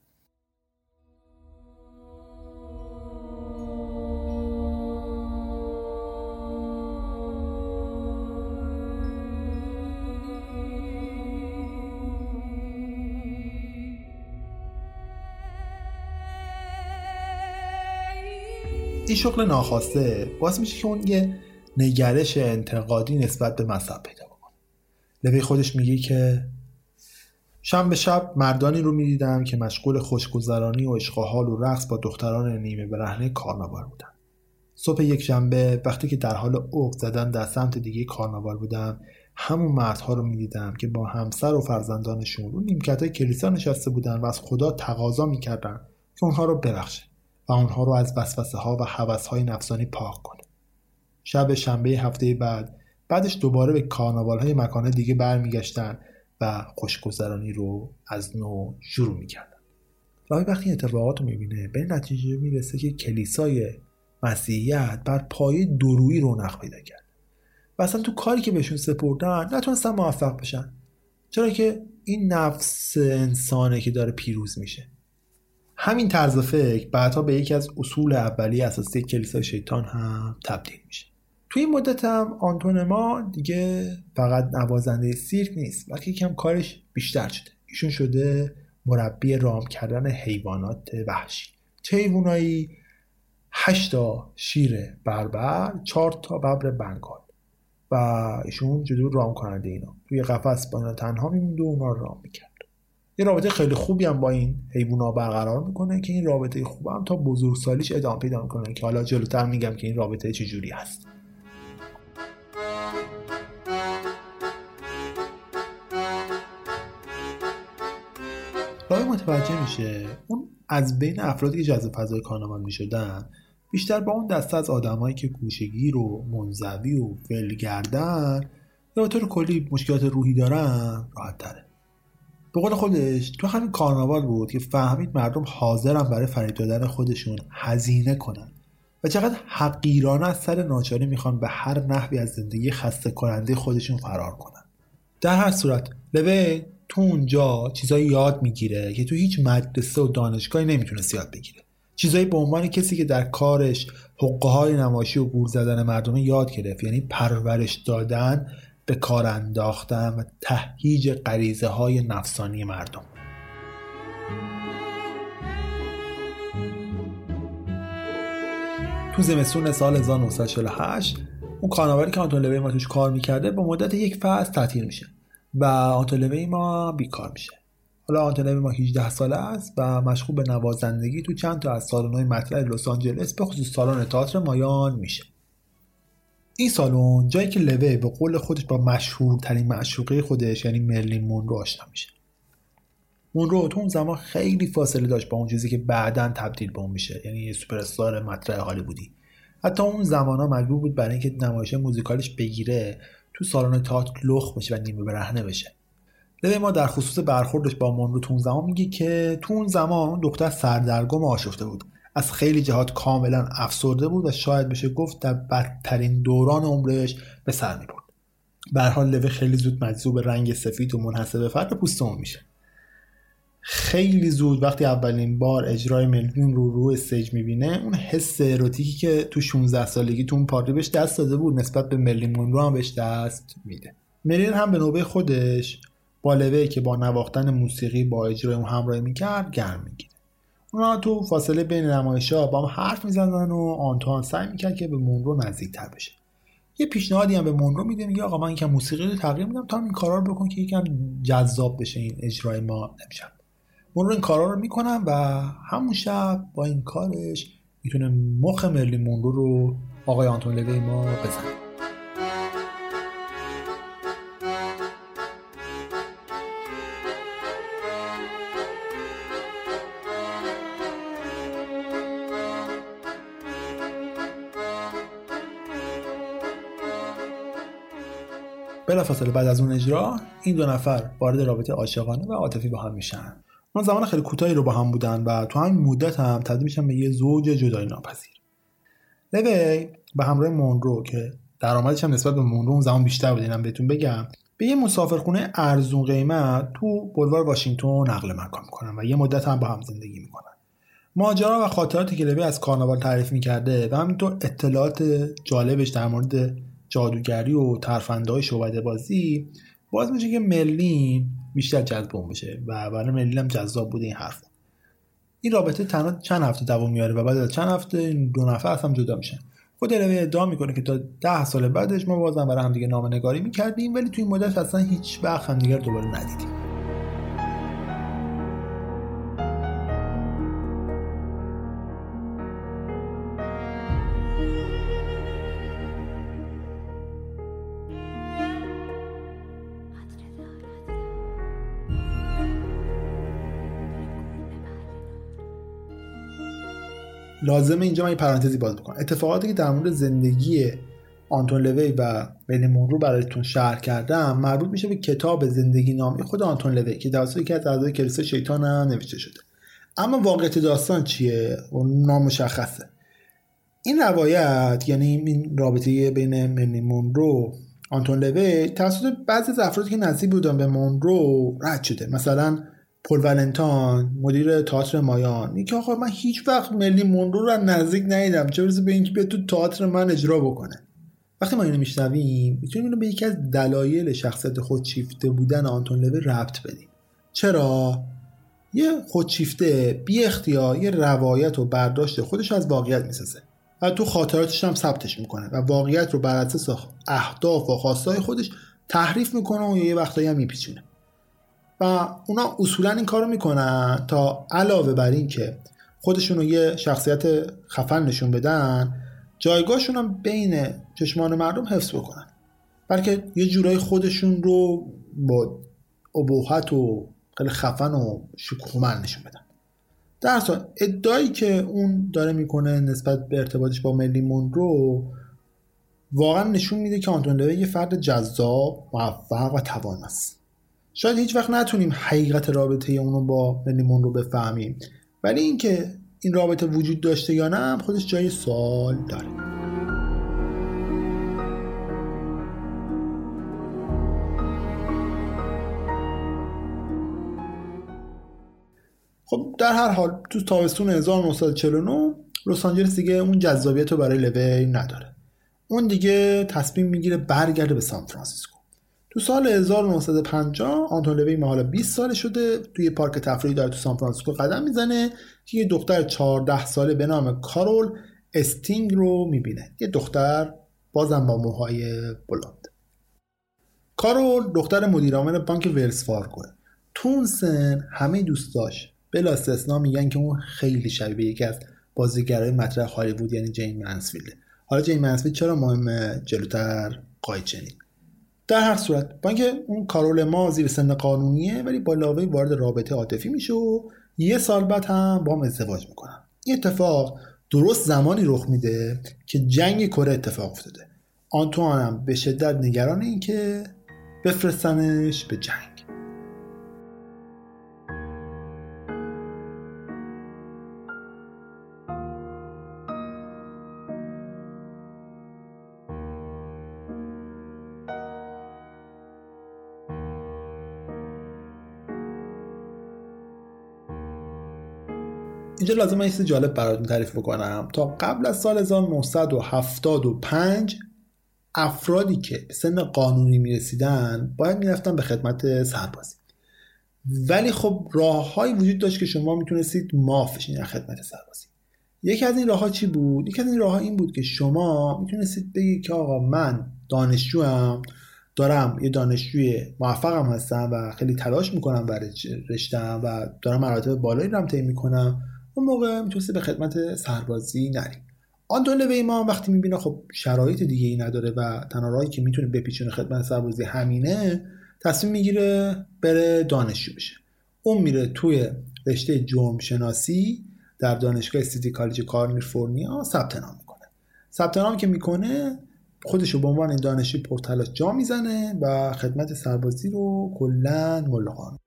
این شغل ناخواسته باعث میشه که اون یه نگرش انتقادی نسبت به مذهب پیدا بکنه. لوی خودش میگه که شب به شب مردانی رو می‌دیدم که مشغول خوشگذرانی و عشق و رقص با دختران نیمه برهنه کارناوال بودن. صبح یک شنبه وقتی که در حال اوق زدن در سمت دیگه کارناوال بودم همون مردها رو می‌دیدم که با همسر و فرزندانشون رو نیمکت های کلیسا نشسته بودن و از خدا تقاضا می‌کردن که اونها رو ببخشه آنها رو از وسوسه ها و حوث های نفسانی پاک کنه شب شنبه هفته بعد بعدش دوباره به کارناوال های مکانه دیگه برمیگشتن و خوشگذرانی رو از نو شروع می‌کردن. راهی وقتی اتفاقات رو می‌بینه به نتیجه می‌رسه که کلیسای مسیحیت بر پایه درویی رونق پیدا کرد. و اصلا تو کاری که بهشون سپردن نتونستن موفق بشن. چرا که این نفس انسانه که داره پیروز میشه. همین طرز فکر بعدها به یکی از اصول اولیه اساسی کلیسای شیطان هم تبدیل میشه. توی این مدت هم آنتون ما دیگه فقط نوازنده سیرک نیست بلکه یکم کارش بیشتر شده. ایشون شده مربی رام کردن حیوانات وحشی. چه حیوانایی هشتا شیر بربر چهار تا ببر بنگال. و ایشون جدور رام کننده اینا. توی قفس با اینا تنها میمونده و اونا رام می‌کرد. یه رابطه خیلی خوبی هم با این حیوونا برقرار می‌کنه که این رابطه خوب هم تا بزرگسالیش ادامه پیدا می‌کنه که حالا جلوتر میگم که این رابطه چجوری هست. رای متوجه میشه اون از بین افرادی که جذب فضای کارنامه می‌شدن بیشتر با اون دسته از آدمایی که گوشگیر و منزوی و ولگردن یا به طور کلی مشکلات روحی دارن راحت تره. به قول خودش تو همین کارناوال بود که فهمید مردم حاضرن برای فریب دادن خودشون هزینه کنن. و چقدر حقیرانه از سر ناچاری می‌خوان به هر نحوی از زندگی خسته کننده خودشون فرار کنن. در هر صورت لوی تو اونجا چیزایی یاد می‌گیره که تو هیچ مدرسه و دانشگاهی نمی‌تونست یاد بگیره. چیزایی به عنوان کسی که در کارش حقه های نماشی و گور زدن مردم یاد گرفت یعنی پرورش دادن به کار انداختن و تهییج غریزه های نفسانی مردم. تو زمستون سال 1948 اون کاناوری که آنتون لوی ما توش کار می‌کرده با مدت یک فصل تعطیل میشه و آنتون لوی ما بیکار میشه. حالا آنتون لوی ما 18 ساله است و مشغول به نوازندگی تو چند تا از سالن‌های مطرح لس آنجلس به خصوص سالن تئاتر مایان میشه. این سالن جایی که لوه به قول خودش با مشهورترین معشوقه خودش یعنی مرلین مونرو آشنا میشه. مونرو تو اون زمان خیلی فاصله داشت با اون چیزی که بعدا تبدیل به اون میشه یعنی یه سوپر استار مطرح بودی. حتی اون زمان ها مجبور بود برای اینکه نمایش موزیکالش بگیره تو سالن تئاتر لخ بشه و نیمه برهنه بشه. لوه ما در خصوص برخوردش با مونرو تو اون زمان میگه که تو اون زمان دختر سردرگم آشفته بود. از خیلی جهات کاملا افسرده بود و شاید بشه گفت در بدترین دوران عمرش به سر می برد. به حال لوه خیلی زود مجذوب رنگ سفید و منحصر به فرد پوستمون میشه. خیلی زود وقتی اولین بار اجرای ملوین رو رو استیج می‌بینه اون حس اروتیکی که تو 16 سالگی تو اون پارتی بهش دست داده بود نسبت به ملین رو هم بهش دست میده. ملین هم به نوبه خودش با لوه که با نواختن موسیقی با اجرای اون همراهی می‌کرد گرم می‌گیره. اونا تو فاصله بین نمایش ها با هم حرف می‌زنن و آنتوان سعی می‌کرد که به مونرو نزدیکتر بشه. یه پیشنهادی هم به مونرو میده میگه آقا من یکم موسیقی رو تغییر میدم تا این کارا رو بکن که یکم جذاب بشه این اجرای ما امشب. مونرو این کارا رو می‌کنم و همون شب با این کارش می‌تونه مخ مرلی مونرو رو آقای آنتون لوی ما بزنه. بلافاصله بعد از اون اجرا این دو نفر وارد رابطه عاشقانه و عاطفی با هم میشن. اون زمان خیلی کوتاهی رو با هم بودن و تو همین مدت هم تبدیل میشن به یه زوج جدایی ناپذیر. لوی به همراه مونرو که درآمدش هم نسبت به مونرو اون زمان بیشتر بود اینم بهتون بگم به یه مسافرخونه ارزون قیمت تو بلوار واشنگتن نقل مکان می‌کنن و یه مدت هم با هم زندگی می‌کنن. ماجرا و خاطراتی که لوی از کارناوال تعریف می‌کرده و همینطور اطلاعات جالبش در مورد جادوگری و ترفنده های شعبده بازی باز میشه که ملی بیشتر جذب بشه و برای ملی هم جذاب بوده این حرف. این رابطه تنها چند هفته دوام میاره و بعد از چند هفته این دو نفر هم جدا میشن. خود روی ادعا می‌کنه که تا ده سال بعدش ما بازم برای همدیگه نامه نگاری می‌کردیم ولی توی این مدت اصلا هیچ وقت همدیگه دوباره ندیدیم. لازمه اینجا من یه پرانتزی باز بکنم. اتفاقاتی که در مورد زندگی آنتون لوی و بنی مونرو برایتون شهر کردم مربوط میشه به کتاب زندگی نامی خود آنتون لوی که توسط یکی از اعضای کلیسای شیطان هم نوشته شده. اما واقعیت داستان چیه؟ و نامشخصه این روایت یعنی این رابطه بین منی مونرو آنتون لوی توسط بعضی از افرادی که نزدیک بودن به مونرو رد شده. مثلا پل ولنتان مدیر تئاتر مایان. میگه آقا من هیچ وقت ملی مونرو رو نزدیک ندیدم. چه برسه به اینکه بیاد تو تئاتر من اجرا بکنه. وقتی ما اینو میشنویم می‌تونیم اینو به یکی از دلایل شخصیت خودشیفته بودن آنتون لوی ربط بدیم. چرا؟ یه خودشیفته بی اختیار یه روایت و برداشت خودش از واقعیت می‌سازه. و تو خاطراتش هم ثبتش می‌کنه و واقعیت رو بر اساس اهداف و خواستای خودش تحریف می‌کنه و یه وقتایی هم میپیچونه. و اونا اصولا این کارو می‌کنن تا علاوه بر این که خودشون رو یه شخصیت خفن نشون بدن جایگاهشون هم بین چشمان مردم حفظ بکنن. بلکه یه جورای خودشون رو با ابهت و خیلی خفن و شکومن نشون بدن. در اصل ادعایی که اون داره می‌کنه نسبت به ارتباطش با ملی رو واقعا نشون میده که آنتون یه فرد جذاب موفق و توان است. شاید هیچ وقت نتونیم حقیقت رابطه اونو با بنیمون رو بفهمیم. ولی اینکه این رابطه وجود داشته یا نه خودش جای سوال داره. خب در هر حال تو تابستون 1949 لس آنجلس دیگه اون جذابیت رو برای لوی نداره. اون دیگه تصمیم می‌گیره برگرده به سان فرانسیسکو. تو سال 1950 آنتون لوی حالا 20 ساله شده توی پارک تفریحی داره تو سان فرانسیسکو قدم می‌زنه که یه دختر 14 ساله به نام کارول لنسینگ رو می‌بینه. یه دختر بازم با موهای بلوند. کارول دختر مدیرعامل بانک ولز فارگوه. تو اون سن همه دوستاش بلا استثنا میگن که اون خیلی شبیه یکی از بازیگرای مطرح هالیوود یعنی جین منسفیلده. حالا جین منسفیلد چرا مهمه جلوتر قاید در هر صورت. با اینکه اون کارول ما زیر سن قانونیه ولی با لاوی وارد رابطه عاطفی میشه و یه سال بعد هم با هم ازدواج می‌کنن. این اتفاق درست زمانی رخ میده که جنگ کره اتفاق افتاده. آنتوان هم به شدت نگران این که بفرستنش به جنگ. اینجا لازم یه جالب براتون تعریف بکنم. تا قبل از سال 1975 افرادی که به سن قانونی می‌رسیدن باید می‌رفتن به خدمت سربازی. ولی خب راههایی وجود داشت که شما می‌تونستید معاف بشین خدمت سربازی. یکی از این راه ها چی بود؟ یکی از این راه ها این بود که شما می‌تونستید بگید که آقا من دانشجوم دارم یه دانشجوی موفقم هستم و خیلی تلاش می‌کنم برای رشتم و دارم مراتب بالایی رو هم طی می‌کنم. اون موقع می‌تونستی به خدمت سربازی نری. آنتون لوی ما وقتی می‌بینه خب شرایط دیگه ای نداره و تنها راهی که می‌تونه بپیچونه خدمت سربازی همینه تصمیم می‌گیره بره دانشجو بشه. اون میره توی رشته جرم شناسی در دانشگاه سیتی کالج کالیفرنیا ثبت نام می‌کنه. ثبت نام که می‌کنه خودشو به عنوان دانشجو پرتلاش جا می‌زنه و خدمت سربازی رو کلا ملغا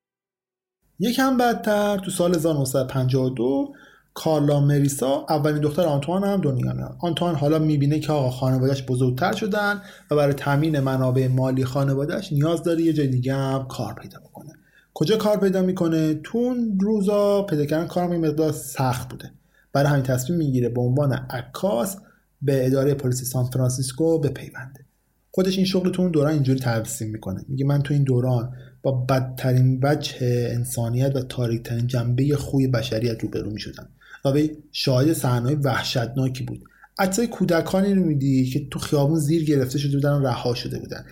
یکم بعدتر تو سال 1952 کارلا مریسا اولین دختر آنتوان هم دنیا میاد آنتوان حالا می‌بینه که آقا خانوادهش بزرگتر شدن و برای تامین منابع مالی خانوادهش نیاز داره یه جای دیگه هم کار پیدا بکنه. کجا کار پیدا می‌کنه؟ تو اون روزا پیدا کردن کارم این مقدار سخت بوده. برای همین تصمیم می‌گیره به عنوان عکاس به اداره پلیس سان فرانسیسکو بپیونده. خودش این شغل تو اون دوران اینجوری ترسیم می‌کنه. میگه من تو این دوران با بدترین وجه انسانیت و تاریکترین جنبه خوی بشریت روبرو می‌شدم. و به شاهد صحنه‌های وحشتناکی بود. عکسای کودکانی رو می‌دید که تو خیابون زیر گرفته شده بودن و رها شده بودن.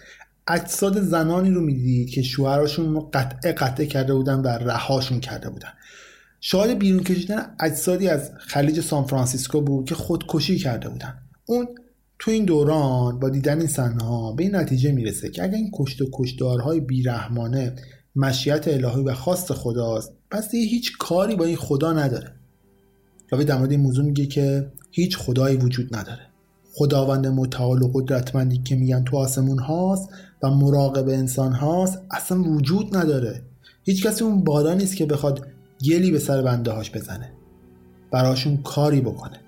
اجساد زنانی رو می‌دید که شوهرشون رو قطعه قطعه کرده بودن و رهاشون کرده بودن. شاهد بیرون کشیدن اجسادی از خلیج سان فرانسیسکو بود که خودکشی کرده بودن. اون تو این دوران با دیدن این صحنه به این نتیجه می‌رسه که اگر این کشت و کشتارهای بیرحمانه مشیت الهی و خواست خداست پس دیگه هیچ کاری با این خدا نداره. در مورد این موضوع میگه که هیچ خدایی وجود نداره. خداوند متعال و قدرتمندی که میگن تو آسمون هاست و مراقب انسان هاست اصلا وجود نداره. هیچ کسی اون بالا نیست که بخواد گلی به سر بنده هاش بزنه. براشون کاری بکنه.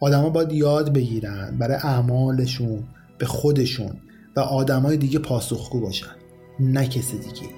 آدما باید یاد بگیرن برای اعمالشون به خودشون و آدمای دیگه پاسخگو باشن نه کسی دیگه.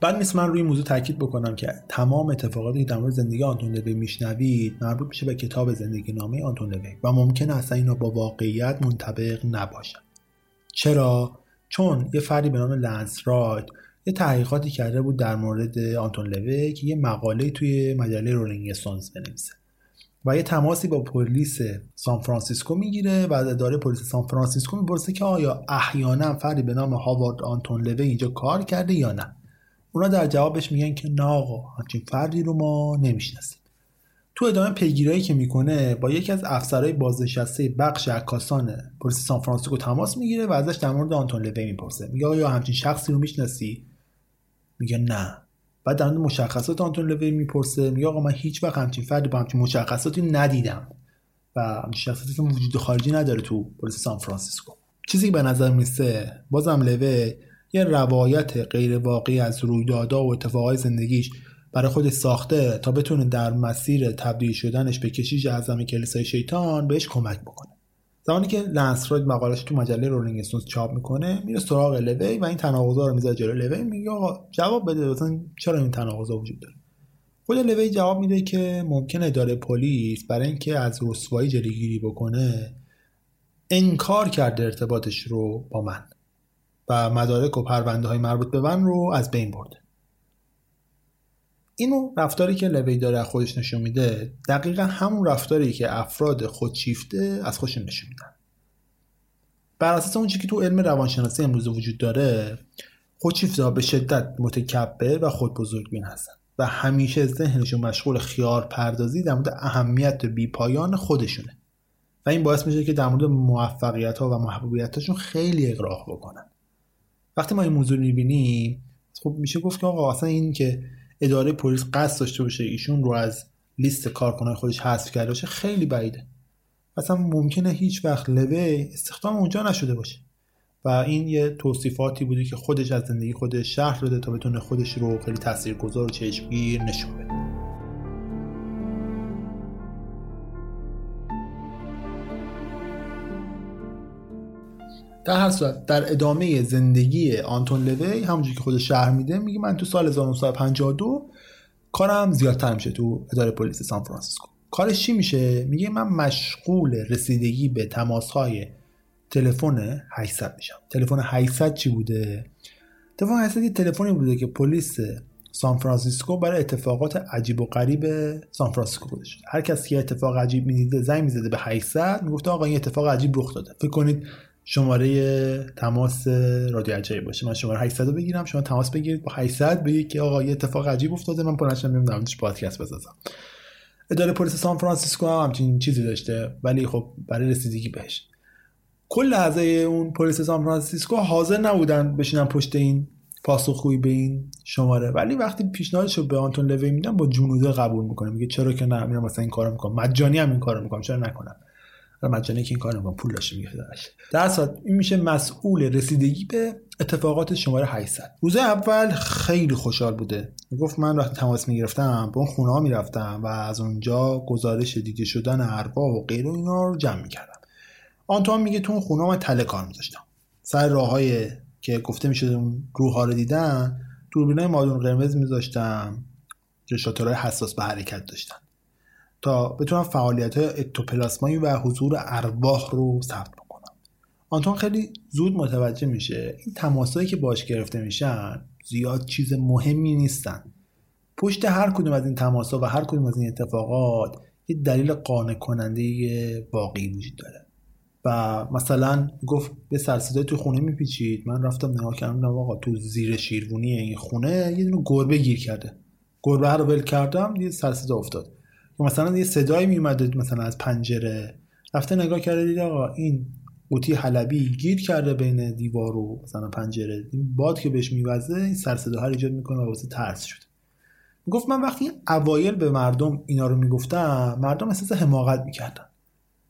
بد نیست من روی موضوع تاکید بکنم که تمام اتفاقاتی که در مورد زندگی آنتون لوی میشنوید مربوط میشه به کتاب زندگی نامه آنتون لوی و ممکنه اصلا اینا با واقعیت منطبق نباشن چرا؟ چون یه فردی به نام لارنس رایت یه تحقیقاتی کرده بود در مورد آنتون لوی که یه مقاله توی مجله رولینگ استونز بنویسه و یه تماسی با پلیس سان فرانسیسکو می‌گیره و از اداره پلیس سان فرانسیسکو می‌پرسه که آیا احیانا فردی به نام هاوارد آنتون لوی اینجا کار کرده یا نه. اونا در جوابش میگن که نه آقا همچین فردی رو ما نمی‌شناسیم. تو ادامه پیگیری‌هایی که می‌کنه با یکی از افسرهای بازنشسته بخش عکاسی پلیس سان فرانسیسکو تماس می‌گیره و ازش در مورد آنتون لوی می‌پرسه. میگه آیا همچین شخصی رو می‌شناسی؟ میگه نه. بعد در مورد مشخصات آنتون لوی می‌پرسه. میگه آقا من هیچ وقت همچین فردی با همچین مشخصاتی ندیدم و همچین شخصیتی که وجود خارجی نداره تو پلیس سان فرانسیسکو. چیزی که به نظر میرسه بازم لوی یه روایت غیر واقعی از رویدادها و اتفاقای زندگیش برای خودش ساخته تا بتونه در مسیر تبدیل شدنش به کشیش اعظم کلیسای شیطان بهش کمک بکنه. زمانی که لارنس رایت مقالش تو مجله رولینگ استونز چاپ می‌کنه میره سراغ لوی و این تناقضا رو می‌ذاره جلو. لوی میگه آقا جواب بده مثلا چرا این تناقضا وجود داره؟ خود لوی جواب میده که ممکنه اداره پلیس برای اینکه از رسوایی جلوگیری بکنه انکار کرده ارتباطش رو با من. و مدارک و پرونده های مربوط به من رو از بین برده اینو رفتاری که لوی داره خودش نشون میده دقیقا همون رفتاری که افراد خودشیفته از خودشون نشون میدن. بر اساس اون که تو علم روانشناسی امروز وجود داره خودشیفته به شدت متکبر و خود بزرگبین هستن و همیشه ذهنشون مشغول خیار پردازی در مورد اهمیت بی پایان خودشونه. و این باعث میشه که در مورد موفقیت ها و محبوبیتشون خیلی اقراق بکنن. وقتی ما این موضوع می‌بینیم خب میشه گفت که آقا اصلا این که اداره پلیس قصد داشته باشه ایشون رو از لیست کارکنان خودش حذف کرده باشه خیلی بعیده. اصلا ممکنه هیچ وقت لوی استخدام اونجا نشده باشه. و این یه توصیفاتی بوده که خودش از زندگی خودش شهر داده تا بتونه خودش رو خیلی تاثیرگذار و چشمگیر نشون بده. در هر صورت در ادامه زندگی آنتون لوی همونجوری که خودش شرح میده میگه من تو سال 1952 کارم زیادتر میشه تو اداره پلیس سان فرانسیسکو. کارش چی میشه؟ میگه من مشغول رسیدگی به تماس های تلفن 800 میشم. تلفن 800 چی بوده؟ تلفن 800 یه تلفنی بوده که پلیس سان فرانسیسکو برای اتفاقات عجیب و غریب سان فرانسیسکو بوده شد هر کسی که اتفاق عجیب می‌دیده زنگ می‌زده به 800 می‌گفته آقا این اتفاق عجیب رخ داده. فکر کنید شماره تماس رادیو عجایب باشه. من شماره 800 رو بگیرم. شما تماس بگیرید با 800 بگید که آقا یه اتفاق عجیب افتاده. من بلند شم میام در پادکست بسازم. اداره پلیس سان فرانسیسکو هم همچین چیزی داشته. ولی خب برای رسیدگی بهش. کل اعضای اون پلیس سان فرانسیسکو حاضر نبودن بشینن پشت این پاسخگویی به این شماره. ولی وقتی پیشنهادش رو به آنتون لوی میدن با جون و دل قبول می‌کنه. میگه چرا که نه میرم مثلا این کارو می‌کنم. مجانی هم این کارو می‌کنم. چرا نکنم؟ مجانی که این کار نمی‌کنم پول داشته میگه. در صورت این میشه مسئول رسیدگی به اتفاقات شماره 800 روز اول خیلی خوشحال بوده. می‌گفت من وقتی تماس می‌گرفتم به اون خونه ها می‌رفتم و از اونجا گزارش دیده شدن ارواح و غیر اینا رو جمع می‌کردم. آنتوان میگه تو اون خونه من تله کار میذاشتم. سر راههای که گفته می‌شد اون روح ها رو دیدن دوربینای مادون قرمز میذاشتم که حساس به حرکت داشتن. تا بتونم فعالیت های و حضور ارواح رو ثبت بکنم. آنتون خیلی زود متوجه میشه این تماسایی که باش گرفته میشن زیاد چیز مهمی نیستن. پشت هر کدوم از این تماسا و هر کدوم از این اتفاقات یه دلیل قانع کننده واقعی وجود داره. و مثلا گفت به سرصدای تو خونه میپیچید. من رفتم نگاه کردم آقا تو زیر شیروانی این خونه یه دونه گربه گیر کرده. گربه رو ول کردم یه سرصدا افتاد. مثلا یه صدایی میومده مثلا از پنجره. رفته نگاه کرده دید آقا این قوطی حلبی گیر کرده بین دیوار و مثلا پنجره. این باد که بهش میوزه این سر صداها رو ایجاد می‌کنه و واسه ترس شد. گفت من وقتی اوایل به مردم اینا رو می‌گفتم مردم احساس حماقت می‌کردن.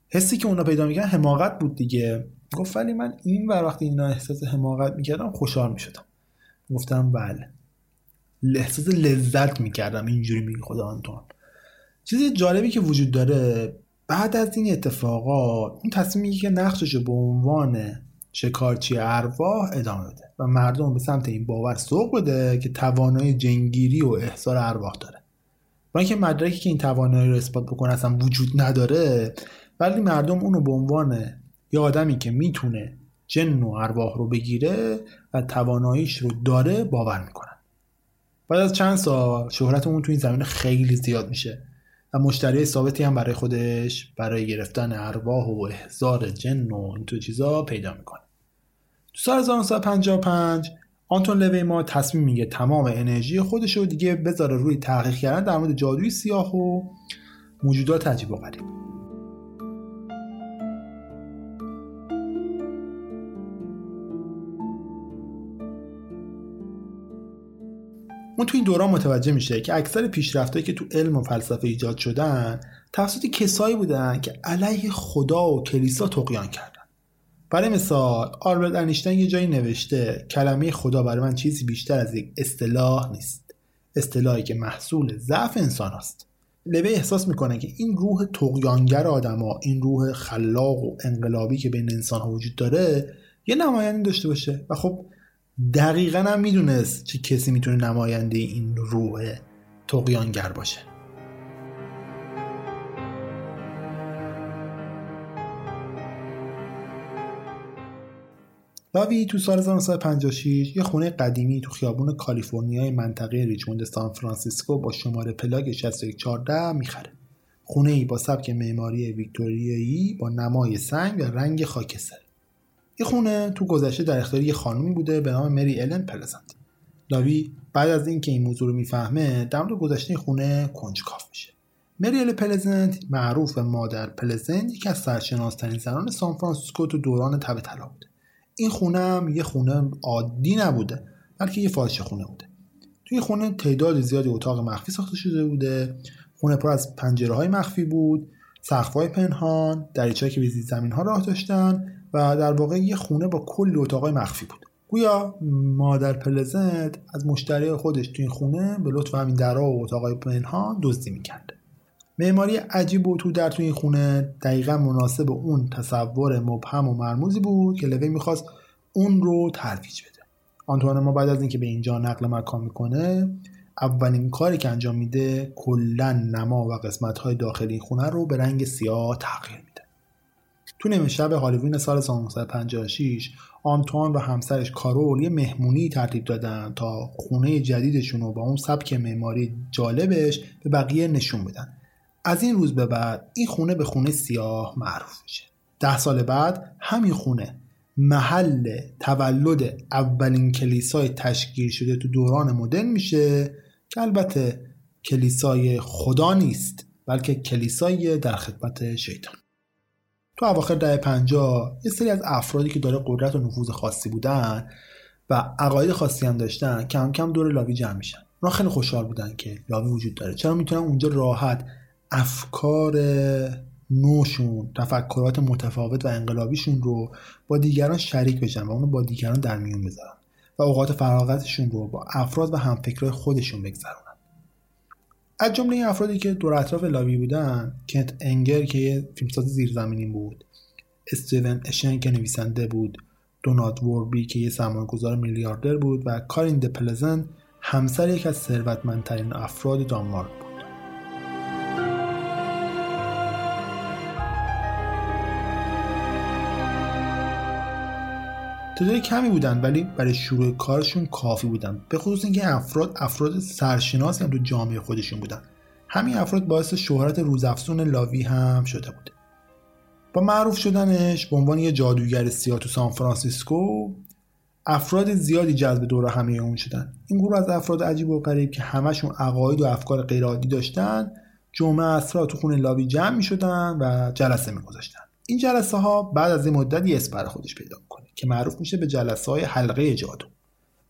حسی که اونا پیدا می‌کردن حماقت بود دیگه. گفت ولی من این ور وقتی اینا احساس حماقت می‌کردم خوشحال می‌شدم. گفتم بله. احساس لذت می‌کردم اینجوری میگه خدا آنتون چیز جالبی که وجود داره بعد از این اتفاقات اون تصمیم میگه که نقشش به عنوان شکارچی ارواح ادامه بده و مردم به سمت این باور سوق بده که توانایی جنگیری و احضار ارواح داره. با اینکه مدرکی که این توانایی رو اثبات بکنه اصلا وجود نداره ولی مردم اونو به عنوان یه آدمی که می‌تونه جن و ارواح رو بگیره و تواناییش رو داره باور می‌کنن. بعد از چند سال شهرت اون تو این زمینه خیلی زیاد میشه. و مشتری ثابتی هم برای خودش برای گرفتن ارواح و احزار جن و این تو چیزا پیدا می‌کنه. تو سال 1955 آنتون لوی ما تصمیم میگه تمام انرژی خودش رو دیگه بذاره روی تحقیق کردن در مورد جادوی سیاه و موجودات عجیب و غریب. اون تو این دوران متوجه میشه که اکثر پیشرفتهایی که تو علم و فلسفه ایجاد شدن توسط کسایی بودن که علیه خدا و کلیسا تقیان کردن. برای مثال آلبرت انیشتین یه جایی نوشته کلمه خدا برای من چیزی بیشتر از یک اصطلاح نیست اصطلاحی که محصول ضعف انسان است. لوی احساس می‌کنه که این روح تقیانگر آدما این روح خلاق و انقلابی که بین انسان ها وجود داره یه نماینده داشته باشه. و خب دقیقا هم می‌دونست چه کسی می‌تونه نماینده این روح تقیانگر باشه لاوی تو سال 1956 یه خونه قدیمی تو خیابون کالیفرنیای منطقه ریچموند سان فرانسیسکو با شماره پلاک 6114 می‌خره. خونه ای با سبک معماری ویکتوریایی با نمای سنگ و رنگ خاکستری. این خونه تو گذشته در اختیار یه خانومی بوده به نام مری الن پلزنت. لاوی بعد از اینکه این موضوع رو می‌فهمه در مورد گذشته خونه کنجکاو میشه. مری الن پلزنت معروف به مادر پلزنت یکی از سرشناسترین زنان سان فرانسیسکو تو دوران تب طلا بوده. این خونه هم یه خونه عادی نبوده بلکه یه فاحشه خونه بوده توی خونه تعداد زیادی اتاق مخفی ساخته شده بوده خونه پر از پنجره های مخفی بود سقف های پنهان دریچه که به زمین ها راه داشتن و در واقع یه خونه با کلی اتاق های مخفی بود. گویا مادر پلزنت از مشتری خودش توی این خونه به لطف همین درا و اتاقای پنهان دزدی می‌کرده معماری عجیب و تو در توی این خونه دقیقا مناسب اون تصور مبهم و مرموزی بود که لوی می‌خواست اون رو ترویج بده. آنتوان ما بعد از اینکه به اینجا نقل مکان می‌کنه اولین کاری که انجام میده کلا نما و قسمت های داخلی خونه رو به رنگ سیاه تغییر تو نیمه شب هالووین سال 1956 آنتوان و همسرش کارول یه مهمونی ترتیب دادن تا خونه جدیدشون رو با اون سبک معماری جالبش به بقیه نشون بدن. از این روز به بعد این خونه به خونه سیاه معروف میشه. ده سال بعد همین خونه محل تولد اولین کلیسای تشکیل شده تو دوران مدرن میشه که البته کلیسای خدا نیست بلکه کلیسای در خدمت شیطان. تو اواخر دهه پنجاه یه سری از افرادی که داره قدرت و نفوذ خاصی بودن و عقاید خاصی هم داشتن کم کم دور لاوی جمع میشن. اونا خیلی خوشحال بودن که لاوی وجود داره. چرا می‌تونن اونجا راحت افکار نوشون تفکرات متفاوت و انقلابیشون رو با دیگران شریک بشن و اونو با دیگران در میون بذارن و اوقات فراغتشون رو با افراد و همفکرهای خودشون بگذرونن؟ از جمله این افرادی که دور اطراف لاوی بودن کنت انگر که یه فیلمساز زیرزمینی بود استیون اشن که نویسنده بود دونات ووربی که یه سرمایه‌گذار میلیاردر بود و کارین دپلزن همسر یک از ثروتمندترین افراد دانمارک بود. تعداد کمی بودن ولی برای شروع کارشون کافی بودن. به خصوص اینکه افراد افراد سرشناسی هم تو جامعه خودشون بودن. همین افراد باعث شهرت روزافزون لاوی هم شده بود. با معروف شدنش به عنوان یه جادوگر سیاه تو سان فرانسیسکو افراد زیادی جذب دور همه اون شدن. این گروه از افراد عجیب و غریب که همشون عقاید و افکار غیرعادی داشتن جمعه اسرا تو خونه لاوی جمع می شدن و جلسه می گذاشتن. این جلسه ها بعد از این مدت یه خودش پیدا که معروف میشه به جلسه های حلقه جادو.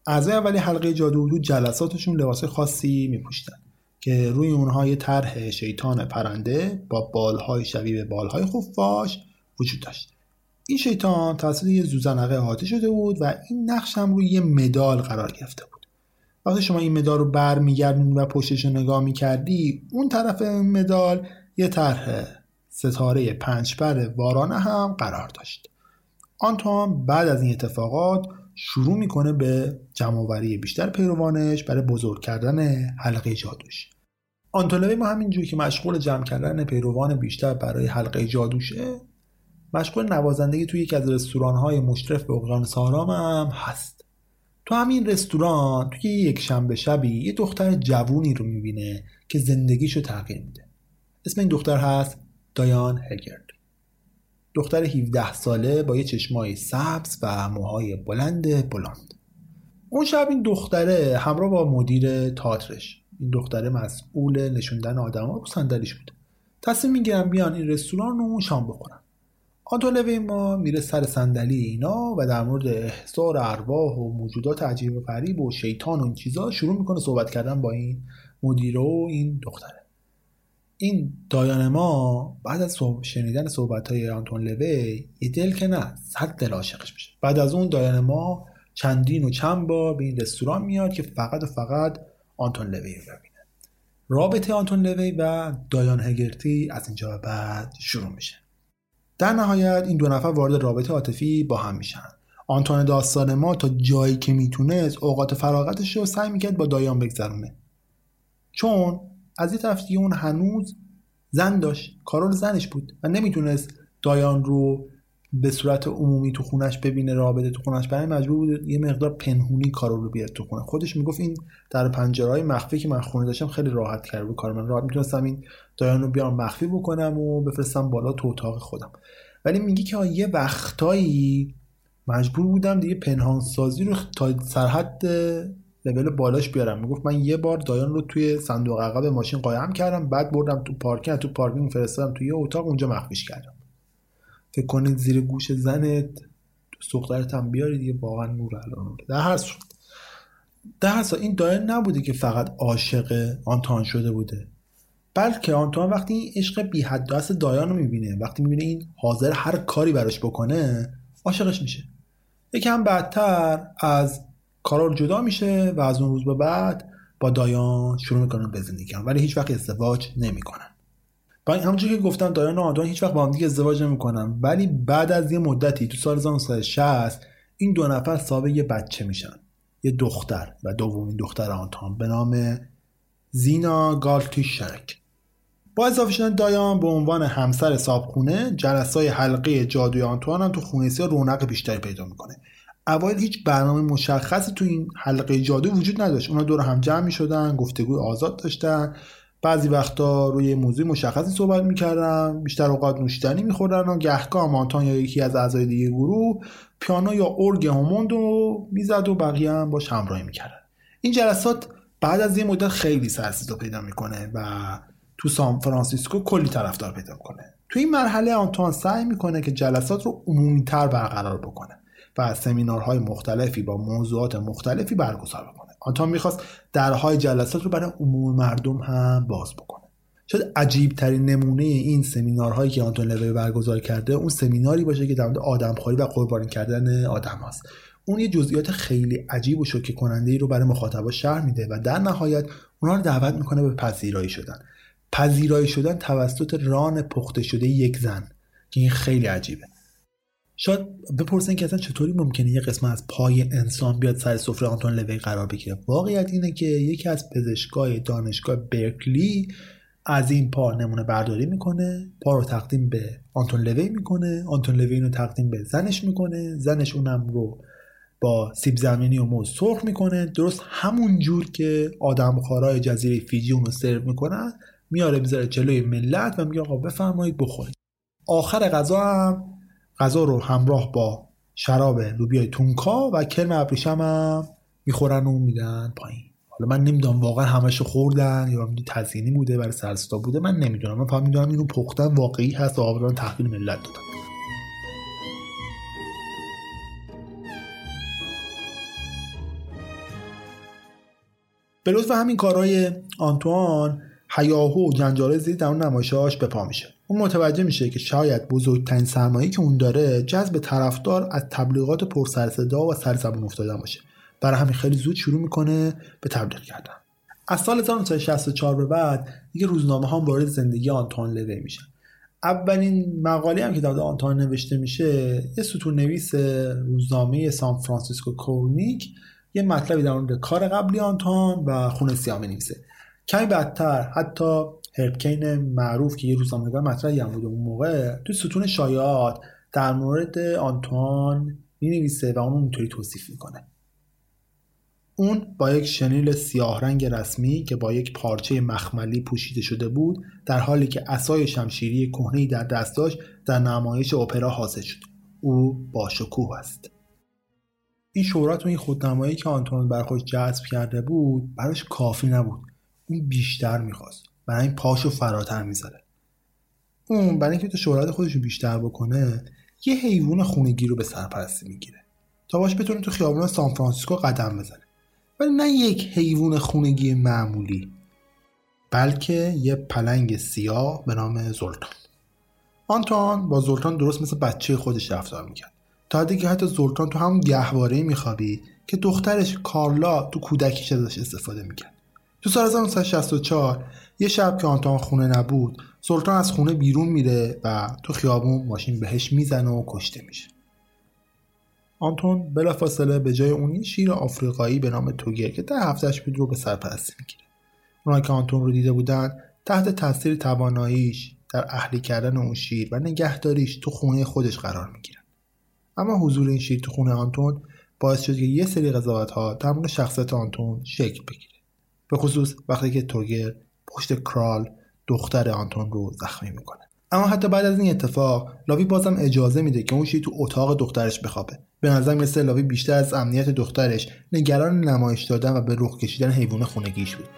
اعضای اولی حلقه جادو تو جلساتشون لباس خاصی میپوشتن که روی اونها یه طرح شیطان پرنده با بالهای شبیه به بالهای خفاش وجود داشت. این شیطان توسط یه زوزنقه احاطه شده بود و این نقش هم روی یه مدال قرار گرفته بود. وقتی شما این مدال رو برمیگردونی و پشتش رو نگاه می‌کردی اون طرف مدال یه طرح ستاره پنجبر وارانه هم قرار داشت. آنتوان بعد از این اتفاقات شروع می‌کنه به جمعآوری بیشتر پیروانش برای بزرگ کردن حلقه جادوش. آنتولوی ما همینجور که مشغول جمع کردن پیروان بیشتر برای حلقه جادوشه مشغول نوازندگی توی یکی از رستوران های مشرف به اقیانوس آرام هم هست. تو همین رستوران توی یک شنبه شبی یه دختر جوونی رو می‌بینه که زندگیشو تغییر میده. اسم این دختر هست دایان هگرد. دختر 17 ساله با یه چشمای سبز و موهای بلند بلند. اون شب این دختره همراه با مدیر تاترش این دختره مسئول نشوندن آدما رو صندلیش بود. تصمیم می‌گیرن بیان این رستوران رو شام بخورن. آنتولوی ما میره سر صندلی اینا و در مورد احضار ارواح و موجودات عجیب و غریب و شیطان و این چیزا شروع می‌کنه صحبت کردن با این مدیر و این دختره. این دایان ما بعد از شنیدن صحبت های آنتون لوی یه دل که نه صد دل عاشقش میشه. بعد از اون دایان ما چندین و چند بار به این رستوران میاد که فقط و فقط آنتون لوی رو ببینه. رابطه آنتون لوی و دایان هگرتی از اینجا به بعد شروع میشه. در نهایت این دو نفر وارد رابطه عاطفی با هم میشن. آنتون داستان ما تا جایی که می‌تونست اوقات فراغتش رو سعی می‌کرد با دایان بگذرونه. چون از یه طرف دیگه اون هنوز زن داشت. کارول زنش بود و نمی‌تونست دایان رو به صورت عمومی تو خونش ببینه رابطه تو خونش. برای مجبور بود یه مقدار پنهونی کارو رو بیاد تو خونه. خودش می‌گفت این در پنجره های مخفی که من خونه داشتم خیلی راحت کرد بود کار. من راحت می‌تونستم این دایان رو بیارم مخفی بکنم و بفرستم بالا تو اتاق خودم. ولی میگی که یه وقتایی مجبور بودم دیگه پنهان سازی رو تا سرحد لول بالاش بیارم. می‌گفت من یه بار دایان رو توی صندوق عقب ماشین قایم کردم بعد بردم تو پارکینگ تو پارکینگ فرستادم توی یه اتاق اونجا مخفیش کردم. فکر کنید زیر گوش زنت دخترت هم بیاری دیگه واقعا نور الان در هر صورت در هر این دایان نبوده که فقط عاشق آنتوان شده بوده. بلکه آنتوان وقتی این عشق بی حد دست دایان رو می‌بینه وقتی می‌بینه این حاضر هر کاری براش بکنه عاشقش میشه. یکم بعدتر از کارار جدا میشه و از اون روز به بعد با دایان شروع می‌کنن به زندگی ولی هیچ وقت ازدواج نمی‌کنن. با همونجوری که گفتم دایان و آنتوان هیچ وقت با هم دیگه ازدواج نمی‌کنن ولی بعد از یه مدتی تو سال 1960 این دو نفر صاحب یه بچه میشن یه دختر و دومین دختر آنتوان به نام زینا گالتیشک با اضافه شدن دایان به عنوان همسر صابخونه جلسای حلقه جادوی آنتوان هم تو خونه رونق بیشتری پیدا می‌کنه. اوایل هیچ برنامه مشخصی تو این حلقه جادو وجود نداشت. اونا دور هم جمع می‌شدن گفتگوی آزاد داشتن. بعضی وقتا روی موضوع مشخصی صحبت می‌کردن بیشتر اوقات نوشیدنی میخوردن و گهگاه مانتان یا یکی از اعضای دیگه گروه پیانو یا ارگ هوموند رو می‌زد و بقیه هم باش همراهی می‌کردن. این جلسات بعد از یه مدت خیلی سرسیزا پیدا می‌کنه و تو سان فرانسیسکو کلی طرفدار پیدا می‌کنه. تو این مرحله آنتوان سعی می‌کنه که جلسات رو عمومیتر برقرار بکنه. و سمینارهای مختلفی با موضوعات مختلفی برگزار بکنه آنتون می‌خواست درهای جلسات رو برای عموم مردم هم باز بکنه. شاید عجیب ترین نمونه این سمینارهایی که آنتون لوی برگزار کرده اون سمیناری باشه که در مورد آدمخواری و قربانی کردن آدم هست اون یه جزئیات خیلی عجیب و شوکه کننده ای رو برای مخاطبا شرح میده و در نهایت اونها رو دعوت می‌کنه به پذیرایی شدن. پذیرایی شدن توسط ران پخته شده یک زن که این خیلی عجیبه. شاید بپرسن که اصلا چطوری ممکنه یه قسم از پای انسان بیاد سر سفره آنتون لوی قرار بگیره. واقعیت اینه که یکی از پزشکای دانشگاه برکلی از این پا نمونه برداری می‌کنه پا رو تقدیم به آنتون لوی می‌کنه آنتون لوی رو تقدیم به زنش می‌کنه زنش اونم رو با سیب زمینی و موز سرخ می‌کنه. درست همون جور که آدمخوارای جزیره فیجی اون رو سرو می‌کنن میاره می‌ذاره جلوی ملت و میگه آقا بفرمایید بخورید. آخر غذا هم غذا رو همراه با شراب لوبیای تونکا و کرم ابریشم هم می‌خورن و میدن پایین. حالا من نمی‌دونم واقعا همشو خوردن یا تزیینی بوده برای سرستا بوده من نمی‌دونم. من فقط می‌دونم اینو پختن واقعی هست و آقا تحویل ملت دادن. به لطف همین کارهای آنتوان هیاهو و جنجال زیدی در اون نمایشاش به پا میشه. اون متوجه میشه که شاید بزرگترین سرمایه که اون داره جذب طرفدار از تبلیغات پرسرصدا و سرزبون افتادن باشه. برای همین خیلی زود شروع می‌کنه به تبلیغ کردن. از سال 1964 به بعد دیگه روزنامه ها وارد زندگی آنتوان لوی میشن. اولین مقاله هم که در آنتوان نوشته میشه یه ستون نویس روزنامه سان فرانسیسکو کورنیک یه مطلبی در مورد کار قبلی آنتوان و خونه سیاه نویسه کمی بدتر حتی هرپکین معروف که یه روزنامه‌نگار مطرحی هم بوده اون موقع تو ستون شایعات در مورد آنتوان می‌نویسه و اون اونطوری توصیف می‌کنه. اون با یک شنیل سیاه رنگ رسمی که با یک پارچه مخملی پوشیده شده بود در حالی که اسای شمشیری کهنه‌ای در دست داشت در نمایش اپرا حاضر شد. او با شکوه است. این شهرت و این خودنمایی که آنتون برخوش جذب کرده بود براش کافی نبود. اون بیشتر می‌خواست. برای این پاشو فراتر می‌ذاره. اون برای اینکه تو شهرت خودش رو بیشتر بکنه یه حیوان خونگی رو به سرپرستی می‌گیره تا باش بتونه تو خیابون سان فرانسیسکو قدم بزنه. ولی نه یک حیوان خونگی معمولی بلکه یه پلنگ سیاه به نام زلطان آنتوان با زلطان درست مثل بچه خودش رفتار می‌کرد. تا دیگه حتی زلطان تو همون گهواره میخوابی که دخترش کارلا تو کودکیش ازش استفاده می‌کرد. تو سال 1964 یه شب که آنتون خونه نبود سلطان از خونه بیرون میره و تو خیابون ماشین بهش می‌زنه و کشته میشه. آنتون بلافاصله به جای اون شیر آفریقایی به نام توگر که ده هفتهش بود رو به سرپرستی می‌گیره. اونایی که آنتون رو دیده بودن تحت تاثیر تواناییش در اهلی کردن اون شیر و نگهداریش تو خونه خودش قرار می‌گیرن. اما حضور این شیر تو خونه آنتون باعث شد که یه سری قضاوت ها در مورد شخصیت آنتون شکل بگیره. به خصوص وقتی که توگر پشت کرال دختر آنتون رو زخمی می‌کنه. اما حتی بعد از این اتفاق لاوی بازم اجازه میده که اون شیر تو اتاق دخترش بخوابه. به نظر مثل لاوی بیشتر از امنیت دخترش نگران نمایش دادن و به رخ کشیدن حیوان خونگیش بود.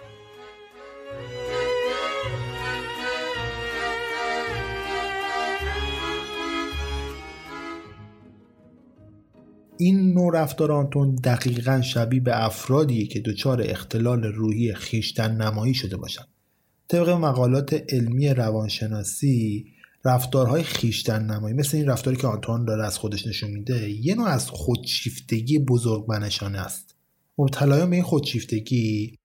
این نوع رفتار آنتون دقیقا شبیه به افرادیه که دچار اختلال روحی خیشتن نمایی شده باشند. طبق مقالات علمی روانشناسی رفتارهای خیشتن نمایی مثل این رفتاری که آنتون داره از خودش نشون میده یه نوع از خودشیفتگی بزرگ منشانه است. مبتلایان به این خودشیفتگی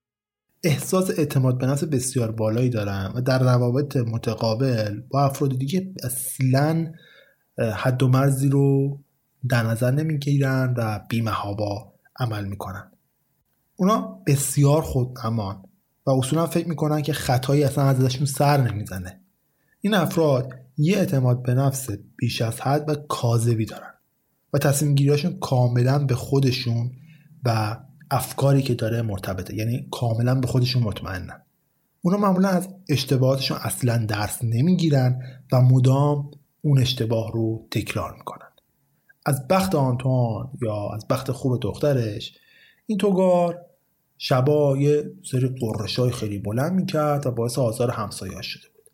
احساس اعتماد به نفس بسیار بالایی دارن و در روابط متقابل با افراد دیگه اصلا حد و مرزی رو در نظر نمی‌گیرن و بیمهابا عمل می‌کنن. اونا بسیار خود امان و اصولا فکر می‌کنن که خطایی اصلا ازشون سر نمی‌زنه. این افراد یه اعتماد به نفس بیش از حد و کاذبی دارن و تصمیم گیریاشون کاملا به خودشون و افکاری که داره مرتبطه یعنی کاملا به خودشون مطمئنن. اونا معمولا از اشتباهاتشون اصلا درس نمی‌گیرن و مدام اون اشتباه رو تکرار می‌کنن. از بخت آنتوان یا از بخت خوب دخترش این توگار شبا یه سری قرش های خیلی بلند می‌کرد و باعث آزار همسایه شده بود.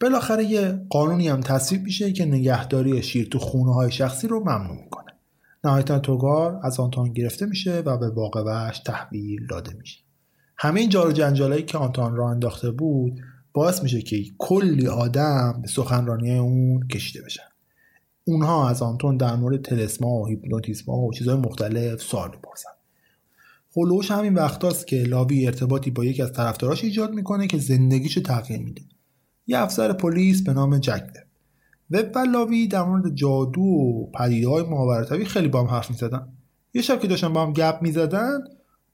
بالاخره یه قانونی هم تصویب میشه که نگهداری شیر تو خونه های شخصی رو ممنوع می‌کنه. نهایتا توگار از آنتوان گرفته میشه و به باقی تحویل داده میشه. همه این جار جنجالایی که آنتوان را انداخته بود باعث میشه که کلی آدم به سخنرانی اون کشیده بشن. اونها از آنتون در مورد تلسما و هیپنوتیسما و چیزهای مختلف سوال می‌پرسن. هلوش همین وقتاست که لاوی ارتباطی با یکی از طرفداراش ایجاد می‌کنه که زندگیشو تغییر میده. یه افسر پلیس به نام جک وب و لاوی در مورد جادو و پدیده های خیلی با هم حرف می‌زدن. یه شب که داشتن با هم گپ می‌زدن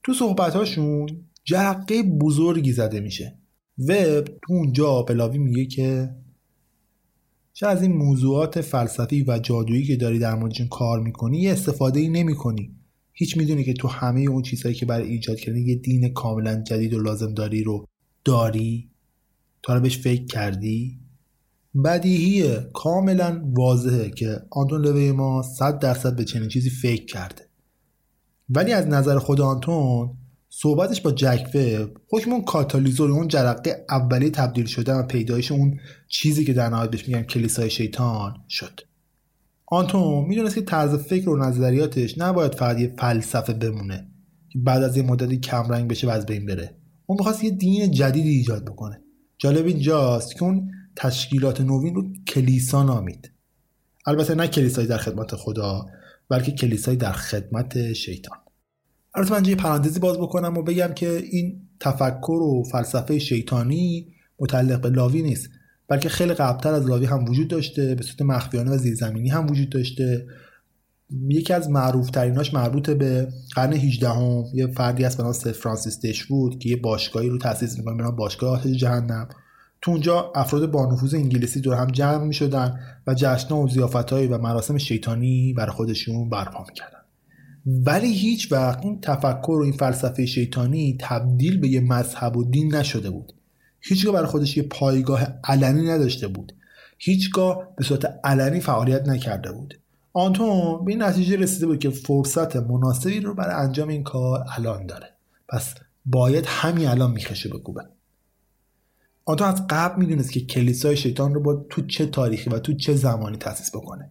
تو صحبتهاشون جرقه بزرگی زده میشه. وب تو اونجا به لاوی میگه که چه از این موضوعات فلسفی و جادویی که داری در موردشون کار می‌کنی یه استفاده ای نمی کنی هیچ می‌دونی که تو همه اون چیزهایی که برای ایجاد کردن یه دین کاملا جدید و لازم داری رو داری؟ تا بهش فکر کردی؟ بدیهیه کاملا واضحه که آنتون لوی ما صد درصد به چنین چیزی فکر کرده. ولی از نظر خود آنتون صحبتش با جک وب حکم اون کاتالیزور اون جرقه اولی تبدیل شده و پیدایش اون چیزی که در نهایت بهش میگن کلیسای شیطان شد. آنتون می‌دونست که طرز فکر و نظریاتش نباید فقط یه فلسفه بمونه که بعد از یه مدتی کمرنگ بشه و از بین بره. اون می‌خواست یه دین جدیدی ایجاد بکنه. جالب اینجاست که اون تشکیلات نوین رو کلیسا نامید. البته نه کلیسایی در خدمت خدا بلکه کلیسایی در خدمت شیطان. البته من یه پرانتزی باز بکنم و بگم که این تفکر و فلسفه شیطانی متعلق به لاوی نیست. بلکه خیلی قبلتر از لاوی هم وجود داشته به صورت مخفیانه و زیرزمینی هم وجود داشته. یکی از معروف تریناش مربوط به قرن 18 هم. یه فردی هست به نام فرانسیس دشوود که یه باشگاهی رو تأسیس می‌کنه به باشگاه آتش جهنم. تو اونجا افراد با نفوذ انگلیسی دور هم جمع می‌شدن و جشنها و زیافتهایی و مراسم شیطانی برای خودشون برپا می‌کردن. ولی هیچ وقت این تفکر و این فلسفه شیطانی تبدیل به یه مذهب و دین نشده بود. هیچگاه برای خودش یه پایگاه علنی نداشته بود. هیچگاه به صورت علنی فعالیت نکرده بود. آنتون به این نتیجه رسیده بود که فرصت مناسبی رو برای انجام این کار الان داره. پس باید همین الان میخشه بکوبه آنتون از قبل می‌دونست که کلیسای شیطان رو با تو چه تاریخی و تو چه زمانی تاسیس بکنه.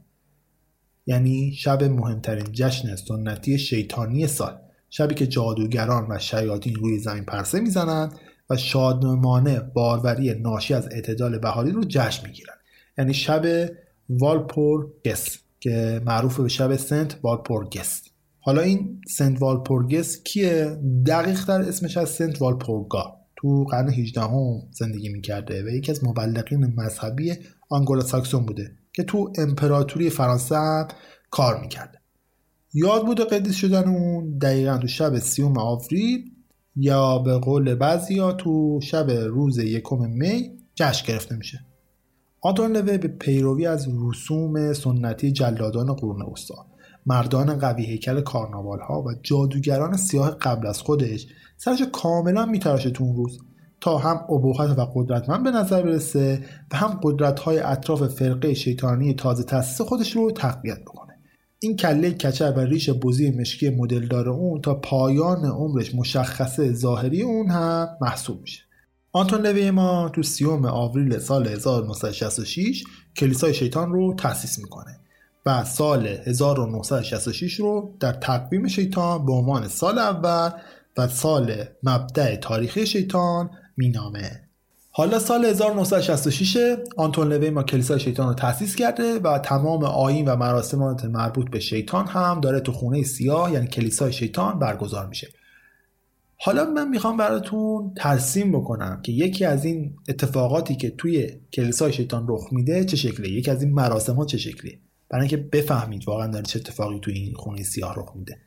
یعنی شب مهمترین جشن سنتی شیطانی سال. شبی که جادوگران و شیاطین روی زمین پرسه می‌زنند و شادمانه باروری ناشی از اعتدال بهاری رو جشن می‌گیرن. یعنی شب والپور گس که معروف به شب سنت والپور گست حالا این سنت والپورگس کیه؟ دقیق در اسمش از سنت والپورگا. تو قرن 18 هم زندگی می‌کرده و یکی از مبلغین مذهبی آنگولا ساکسون بوده که تو امپراتوری فرانسه کار می‌کرده. یاد بود قدیس شدن اون؟ دقیقا تو شب سیوم آوریل یا به قول بعضی تو شب روز یکم می جشن گرفته میشه. لوی به پیروی از رسوم سنتی جلادان قرون وسطا. مردان قوی هیکل کارناوال ها و جادوگران سیاه قبل از خودش سرش کاملا میتراشه تو اون روز. تا هم ابهت و قدرتمند به نظر برسه و هم قدرت های اطراف فرقه شیطانی تازه تاسیس خودش رو تقویت بکنه. این کله کچر و ریش بزی مشکی مدلدار اون تا پایان عمرش مشخصه ظاهری اون هم محسوب میشه. آنتون لوی ما تو سیوم آوریل سال 1966 کلیسای شیطان رو تأسیس می‌کنه و سال 1966 رو در تقویم شیطان به عنوان سال اول و سال مبدع تاریخی شیطان مینامه. حالا سال 1966 آنتون لوی ما کلیسای شیطان رو تأسیس کرده و تمام آین و مراسمات مربوط به شیطان هم داره تو خونه سیاه یعنی کلیسای شیطان برگزار میشه. حالا من می‌خوام براتون ترسیم بکنم که یکی از این اتفاقاتی که توی کلیسای شیطان رخ میده چه شکلیه؟ یکی از این مراسم ها چه شکلیه؟ برای اینکه بفهمید واقعا داره چه اتفاقی توی این خونه سیاه رخ میده.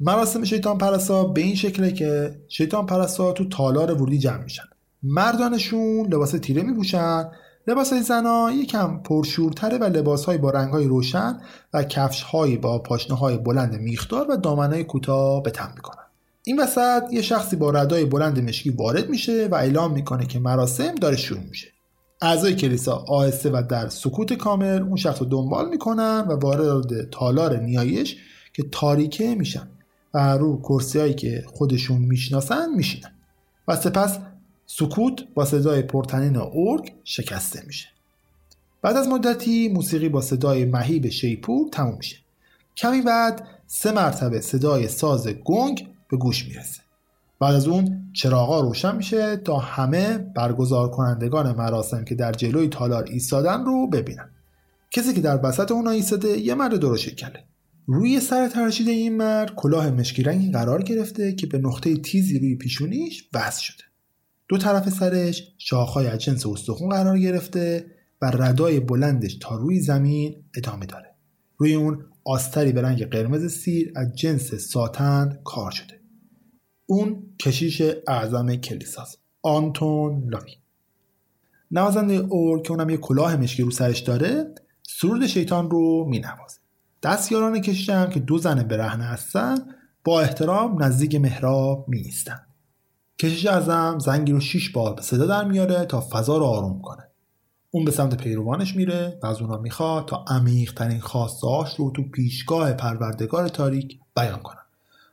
مراسم شیطان پرسا به این شکله که شیطان پرسا تو تالار ورودی جمع میشن. مردانشون لباس تیره میپوشن لباس های زنا یکم پرشورتره و لباس های با رنگ های روشن و کفش های با پاشنه های بلند میخدار و دامن های کوتاه به تن می‌کنن. این وسط یه شخصی با ردای بلند مشکی وارد میشه و اعلام می‌کنه که مراسم داره شروع میشه. اعضای کلیسا آهسته و در سکوت کامل اون شخص رو دنبال می‌کنن و وارد تالار نیایش که تاریکه میشن و رو کرسی هایی که خودشون می‌شناسن میشینن. و سپس سکوت با صدای پرتنین اورگ شکسته میشه. بعد از مدتی موسیقی با صدای مهیب شیپور تموم میشه. کمی بعد سه مرتبه صدای ساز گنگ به گوش می‌رسه. بعد از اون چراغا روشن میشه تا همه برگزار کنندگان مراسم که در جلوی تالار ایستادن رو ببینن. کسی که در وسط اونا ایستاده یه مرد درشت کله روی سر ترشید این مرد کلاه مشکی رنگی قرار گرفته که به نقطه تیزی روی پیشونیش وصل شده. دو طرف سرش شاخهای از جنس استخون قرار گرفته و ردای بلندش تا روی زمین ادامه داره. روی اون آستری به رنگ قرمز سیر از جنس ساتن کار شده. اون کشیش اعظم کلیساست آنتون لاوی نوازنده اور که اونم یه کلاه مشکی رو سرش داره سرود شیطان رو می نوازه دستیاران کشیش هم که دو زن برهنه هستن با احترام نزدیک محراب می ایستن کشیش ازم زنگی رو شیش بار به صدا در میاره تا فضا رو آروم کنه. اون به سمت پیروانش میره و از اونا می‌خواد تا عمیق ترین خواستهاش رو تو پیشگاه پروردگار تاریک بیان کنن.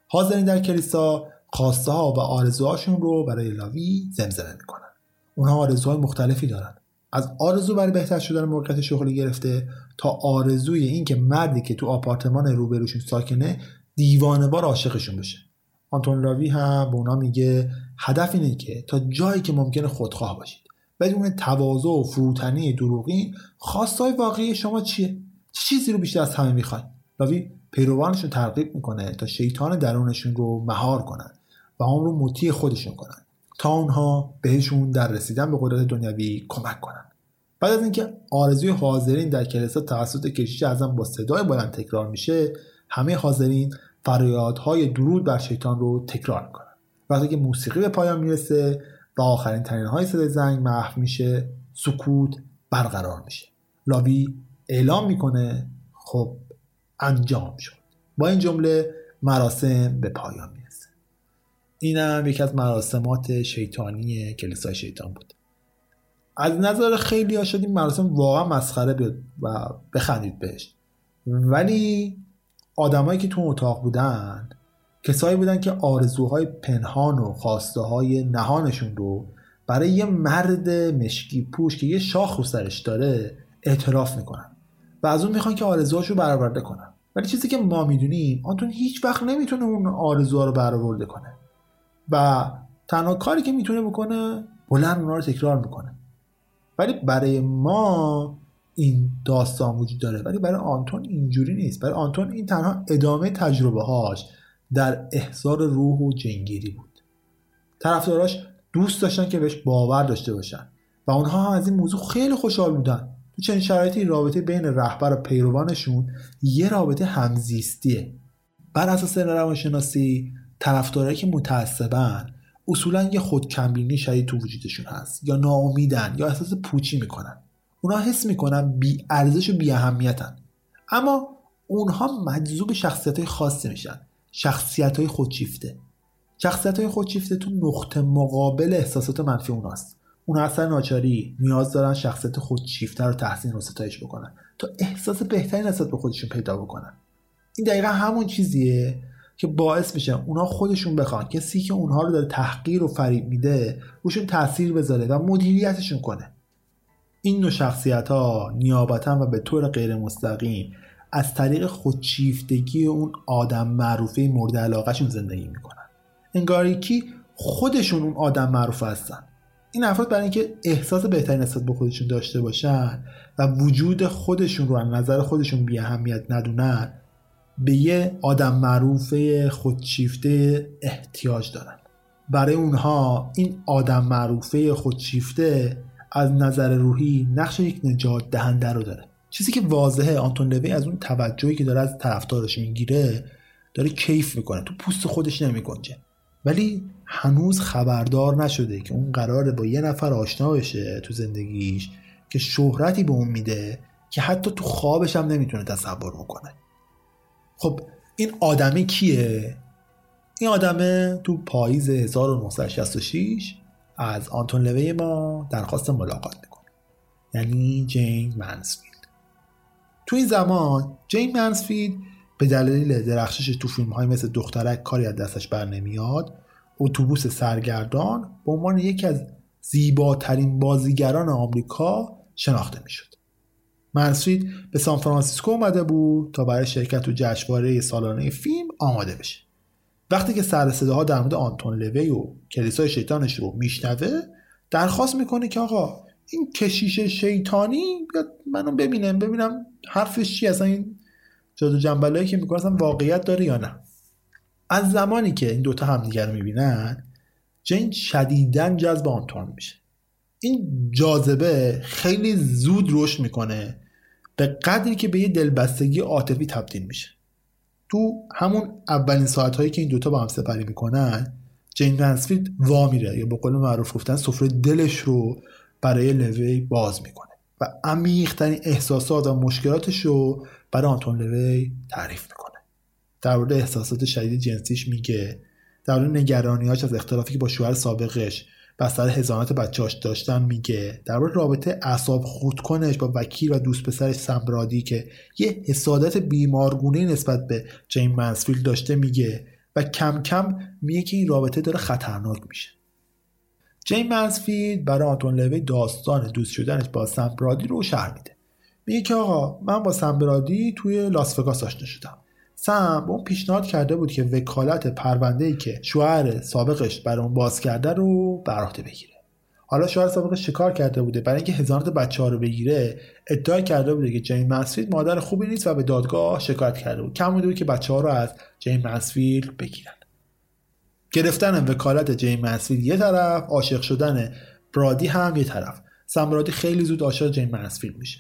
حاضرین در کلیسا خواسته ها و آرزوهاشون رو برای لاوی زمزمه می‌کنن. اونها آرزوهای مختلفی دارن. از آرزو برای بهتر شدن موقعیت شغلی گرفته تا آرزوی اینکه مردی که تو آپارتمان روبروشون ساکنه دیوانه بار عاشقشون بشه. آنتون لاوی هم به اونا میگه هدف اینه که تا جایی که ممکنه خودخواه باشید. بدون تواضع و فروتنی دروغین خواستای واقعی شما چیه؟ چه چیزی رو بیشتر از همه می‌خواین؟ لاوی پیروانشون ترغیب می‌کنه تا شیطان درونشون رو مهار کنن و آن رو مطیع خودشون کنن تا اونها بهشون در رسیدن به قدرت دنیوی کمک کنن. بعد از اینکه آرزوی حاضرین در کلیسا توسط کشیش اعظم با صدای بلند تکرار میشه همه حاضرین فریادهای درود بر شیطان رو تکرار می‌کنن وقتی که موسیقی به پایان می‌رسه و آخرین ترین های صدای زنگ محو میشه سکوت برقرار میشه. لاوی اعلام می‌کنه خب انجام شد. با این جمله مراسم به پایان می‌رسه. اینم یکی از مراسمات شیطانی کلیسای شیطان بود. از نظر خیلی ها شد این مراسم واقعا مسخره و بخندید بهش. ولی آدمایی که تو اتاق بودن کسایی بودن که آرزوهای پنهان و خواسته های نهانشون رو برای یه مرد مشکی پوش که یه شاخ رو سرش داره اعتراف می‌کنن و از اون می‌خوان که آرزوهاش رو برآورده کنن. ولی چیزی که ما می‌دونیم آنتون هیچ وقت نمی‌تونه اون آرزوها رو برآورده کنه. و تنها کاری که می‌تونه بکنه بلند اونا رو تکرار می‌کنه. ولی برای ما این داستان وجود داره ولی برای آنتون اینجوری نیست. برای آنتون این تنها ادامه تجربه هاش در احضار روح و جنگیری بود. طرفداراش دوست داشتن که بهش باور داشته باشن و اونها هم از این موضوع خیلی خوشحال بودن. تو چنین شرایطی رابطه بین رهبر و پیروانشون یه رابطه همزیستیه. بر اساس روانشناسی طرفدارایی که متعصبن اصولا یه خودکمبینی شدید تو وجودشون هست یا ناامیدن یا احساس پوچی می‌کنن. اونا حس می‌کنن بی ارزش و بی اهمیتن. اما اونها مجذوب شخصیت های خاصی میشن. شخصیت های خودشیفته. شخصیت های خودشیفته تو نقطه مقابل احساسات منفی اوناست. اون اصلا ناچاری نیاز دارن شخصیت خودشیفته رو تحسین و ستایش بکنن. تا احساس بهتری نسبت به خودشون پیدا بکنن. این دقیقا همون چیزیه که باعث میشه اونها خودشون بخوان. کسی که اونها رو داره تحقیر و فریب میده روشون تاثیر بذاره و مدیریتشون کنه. این نوع شخصیت ها نیابتا و به طور غیر مستقیم از طریق خودشیفتگی اون آدم معروفه مورد علاقهشون زندگی می‌کنن. انگاری که خودشون اون آدم معروف هستن. این افراد برای اینکه احساس بهتری نسبت به خودشون داشته باشن و وجود خودشون رو از نظر خودشون بی اهمیت ندونن به یه آدم معروف خودشیفته احتیاج دارن. برای اونها این آدم معروفه خودشیفته از نظر روحی نقش یک نجات دهنده رو داره. چیزی که واضحه آنتون لوی از اون توجهی که داره از طرفدارش می‌گیره داره کیف می‌کنه تو پوست خودش نمیگنجه. ولی هنوز خبردار نشده که اون قراره با یه نفر آشنا بشه تو زندگیش که شهرتی به اون میده که حتی تو خوابش هم نمی‌تونه تصور بکنه. خب این آدمی کیه؟ این آدمه تو پاییز 1966 از آنتون لوی ما درخواست ملاقات می‌کنه. یعنی جین منسفیلد. تو این زمان جین منسفیلد به دلیل درخشش تو فیلم های مثل دخترک کاری از دستش بر نمیاد اتوبوس سرگردان به عنوان یکی از زیباترین بازیگران آمریکا شناخته می‌شد. منسفید به سان فرانسیسکو اومده بود تا برای شرکت تو جشنواره سالانه فیلم آماده بشه. وقتی که سر صداها در مورد آنتون لوی و کلیسای شیطانش رو میشنوه درخواست می‌کنه که آقا این کشیش شیطانی بیاد منو ببینم ببینم حرفش چی اصلا این جادو جنبلایی که می‌کنه اصلا واقعیت داره یا نه. از زمانی که این دوتا همدیگر رو می‌بینن جین شدیدن جذب آنتون میشه. این جاذبه خیلی زود رشد می‌کنه به قدری که به یه دلبستگی عاطفی تبدیل میشه. تو همون اولین ساعت هایی که این دوتا با هم سپری می‌کنن جین منسفیلد وا میره یا به قول معروف گفتن سفره دلش رو برای لوی باز می‌کنه و عمیقترین احساسات و مشکلاتش رو برای آنتون لوی تعریف می‌کنه. در مورد احساسات شدید جنسیش میگه. در مورد نگرانیاش از اختلافی که با شوهر سابقش و سر هزانت بچهاش داشتن میگه. در رابطه اعصاب خودکنش با وکیل و دوست پسرش سمبرادی که یه حسادت بیمارگونه نسبت به جین منسفیلد داشته میگه و کم کم میگه که این رابطه داره خطرناک میشه. جین منسفیلد برای آنتون لوی داستان دوست شدنش با سمبرادی رو شرح میده. میگه که آقا من با سمبرادی توی لاس وگاس آشنا شدم. سم اون پیشنهاد کرده بود که وکالت پرونده ای که شوهر سابقش بر اون باز کرده رو بر عهده بگیره. حالا شوهر سابقش شکار کرده بوده؟ برای اینکه هزانت بچه ها رو بگیره ادعا کرده بوده که جین منسفیلد مادر خوبی نیست و به دادگاه شکایت کرده بود. کم بود که بچه ها رو از جین منسفیلد بگیرن. گرفتن وکالت جین منسفیلد یه طرف عاشق شدن برادی هم یه طرف. سم برادی خیلی زود عاشق جین منسفیلد میشه.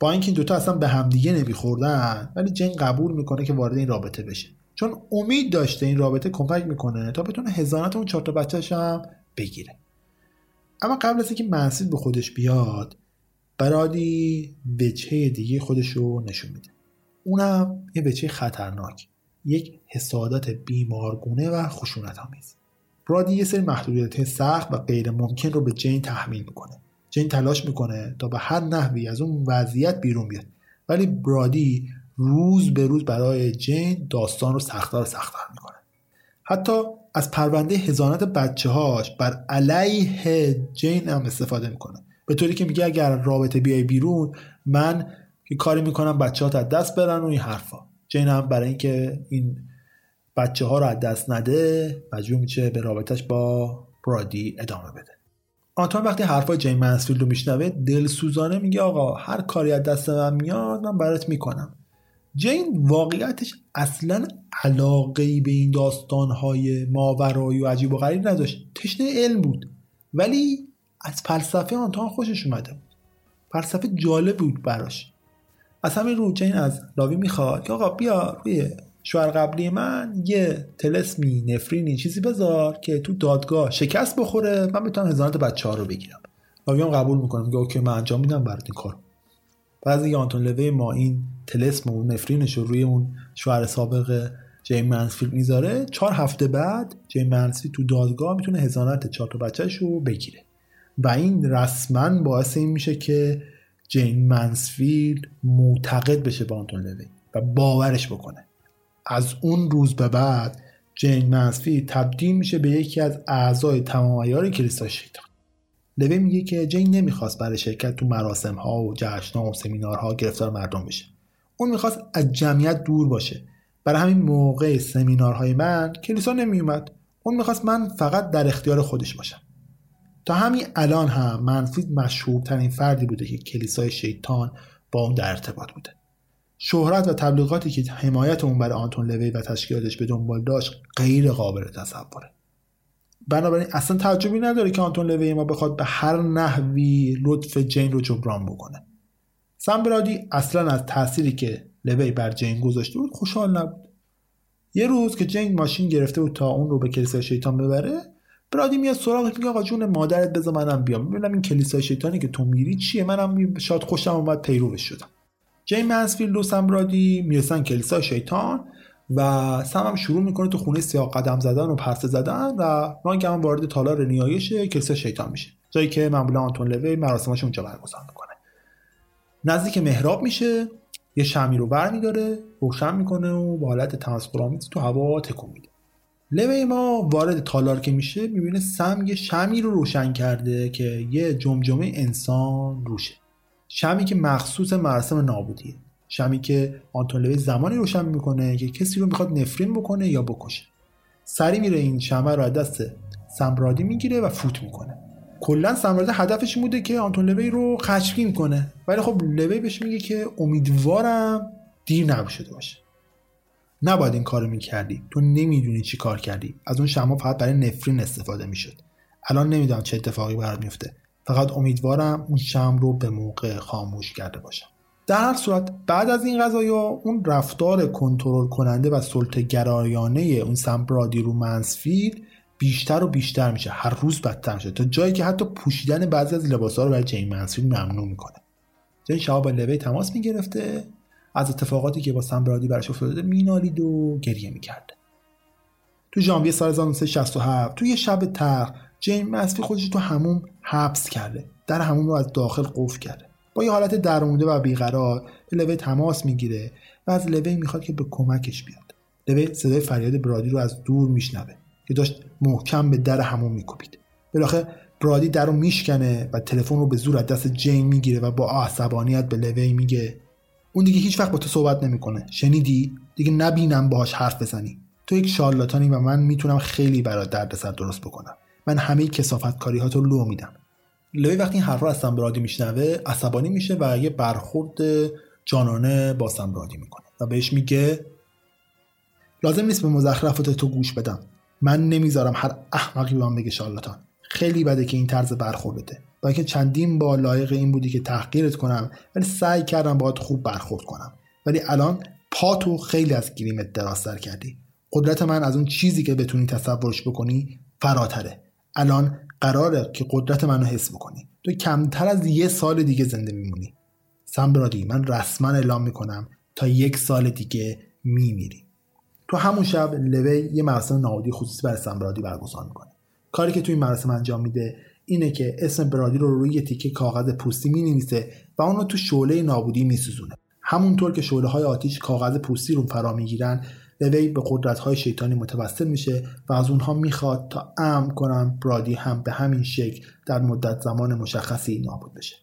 با اینکه این دوتا اصلا به همدیگه نمیخوردن ولی جین قبول می‌کنه که وارد این رابطه بشه. چون امید داشته این رابطه کمک می‌کنه تا بتونه هزانت اون چهار تا بچه‌ش هم بگیره. اما قبل از اینکه منسید به خودش بیاد برادی وجهه دیگه خودش رو نشون میده. اونم یه وجهه خطرناک یک حسادت بیمارگونه و خشونت آمیز برادی یه سری محدودیت سخت و غیر ممکن رو به جین تحمیل می‌کنه. جین تلاش می‌کنه تا به هر نحوی از اون وضعیت بیرون بیاد. ولی برادی روز به روز برای جین داستان رو سختتر و سختتر می‌کنه. حتی از پرونده هزانت بچه هاش بر علیه جین هم استفاده می‌کنه. به طوری که میگه اگر رابطه بیای بیرون من که کاری می‌کنم بچه ها از دست برن و این حرفا. جین هم برای اینکه این بچه ها رو از دست نده مجبور میشه به رابطش با برادی ادامه بده. آنتون وقتی حرفای جین منسفیلد رو میشنوه دلسوزانه میگه آقا هر کاری از دست من میاد من برات می‌کنم. جین واقعیتش اصلا علاقه به این داستانهای ماورایی و عجیب و غریب نداشت. تشنه علم بود. ولی از فلسفه آنتوان خوشش اومده بود. فلسفه جالب بود براش. از همین رو جین از لاوی می‌خواد که آقا بیا روی شوهر قبلی من یه تلسمی نفرینی چیزی بذار که تو دادگاه شکست بخوره. من بتونم هزانت بچه ها رو بگیرم. هم قبول می‌کنم. که اوکی من انجام میدم برات این کار بعد از آنتون لوی ما این تلسم و نفرینش رو روی اون شوهر سابق جیم منسفیلد می‌ذاره. چهار هفته بعد جیم منسفیلد تو دادگاه می‌تونه هزانت چهار تا بچهش رو بگیره. و این رسما باعث این میشه که جین منسفیلد معتقد بشه به آنتون لوی و باورش بکنه. از اون روز به بعد جین منسفیلد تبدیل میشه به یکی از اعضای تمام ایار کلیسای شیطان. لوی میگه که جین نمی‌خواست برای شرکت تو مراسم ها و جشن ها و سمینارها گرفتار مردم بشه. اون می‌خواست از جمعیت دور باشه. برای همین موقع سمینارهای من کلیسا نمیومد. اون می‌خواست من فقط در اختیار خودش باشم. تا همین الان هم منفید مشهورترین فردی بوده که کلیسای شیطان با اون در ارتباط بوده. شهرت و تبلیغاتی که حمایت اون برای آنتون لوی و تشکیلاتش به دنبال داشت غیر قابل تصوره. بنابراین اصلا تعجبی نداره که آنتون لوی ما بخواد به هر نحوی لطف جین رو جبران بکنه. سم برادی اصلا از تأثیری که لوی بر جین گذاشته بود خوشحال نبود. یه روز که جین ماشین گرفته بود تا اون رو به کلیسای شیطان ببره برادی میاد سراغش میگه آقا جون مادرت بذار منم بیام. ببینم این کلیسای شیطانی که تو میری چیه؟ منم شاید خوشم اومد پیروش شدم. جین منسفیلد و سم برادی می‌رسن کلیسای شیطان و سم هم شروع می‌کنه تو خونه سیاه قدم زدن و پرسه زدن و هم وارد تالار نیایش کلیسای شیطان میشه. جایی که معمولا آنتون لوی مراسماش اونجا برگزار می‌کنه. نزدیک محراب میشه یه شمی رو برمیداره روشن می‌کنه و با حالت تمسخرآمیزی تو هوا تکون میده. لوی ما وارد تالار که میشه می‌بینه سم یه شمی رو روشن کرده که یه جمجمه انسان روشه. شمی که مخصوص مراسم نابودیه. شمی که آنتون زمانی روشن می‌کنه که کسی رو می‌خواد نفرین بکنه یا بکشه. سری میره این شمه رو از دست سمرادی می‌گیره و فوت می‌کنه. کلا سمرادی هدفش بوده که آنتون لوی رو خشمگین کنه. ولی خب لوی بهش میگه که امیدوارم دیر نباشه باشه. نباید این کارو می‌کردی. تو نمی‌دونی چی کار کردی. از اون شما فقط برای نفرین استفاده می‌شد. الان نمی‌دونم چه اتفاقی برات میفته فقط امیدوارم اون شم رو به موقع خاموش کرده باشم. در هر صورت بعد از این قضایا اون رفتار کنترل کننده و سلطه گرایانه اون سمبرادی رو منسفیل بیشتر و بیشتر میشه. هر روز بدتر میشه. تا جایی که حتی پوشیدن بعضی از لباسها رو برای جین منسفیل ممنوع می‌کنه. جین شما با لوی تماس می‌گرفته. از اتفاقاتی که با سمبرادی براش افتاده مینالید و گریه می‌کرد تو ژانویه سال 1967 تو یه شب تر جین مسفی خودش تو هموم حبس کرده. در هموم رو از داخل قفل کرده. با یه حالت درمونده و بیقرار لوی تماس می‌گیره و از لوی می‌خواد که به کمکش بیاد. لوی صدای فریاد برادی رو از دور میشنوه. که داشت محکم به در همون میکوبید. بالاخره برادی در رو میشکنه و تلفن رو به زور از دست جین می‌گیره و با عصبانیت به لوی میگه اون دیگه هیچ وقت با تو صحبت نمی‌کنه. شنیدی؟ دیگه نبینم باهاش حرف بزنی. تو یک شارلاتانی و من می‌تونم خیلی برات دردسر درست بکنم. من همه کسافت کاری ها تو لو میدم. لوی وقتی این رو از سمبرادی میشنوه عصبانی میشه و یه برخورد جانانه با سمبرادی می‌کنه و بهش میگه لازم نیست به مزخرفات تو گوش بدم. من نمی‌ذارم هر احمقی به من بگه شارلاتان. خیلی بده که این طرز برخوردته. با اینکه چندین با لایق این بودی که تحقیرت کنم ولی سعی کردم باید خوب برخورد کنم. ولی الان پاتو خیلی از گریمت دراستر کردی. قدرت من از اون چیزی که بتونی تصورش بکنی فراتره. الان قراره که قدرت منو حس بکنی. تو کمتر از یه سال دیگه زنده میمونی. سمبرادی من رسما اعلام می‌کنم تا یک سال دیگه میمیری. تو همون شب لوی یه مراسم نهادی خصوصی برای سمبرادی برگزار می‌کنه. کاری که تو این مراسم انجام میده اینه که اسم برادی رو روی تیکه کاغذ پوستی می نویسه و اون رو تو شعله نابودی می سوزونه. همونطور که شعله های آتیش کاغذ پوستی رو فرا می‌گیرن لوی به قدرت های شیطانی متوسل میشه و از اونها می‌خواد تا امن کنم برادی هم به همین شکل در مدت زمان مشخصی نابود بشه.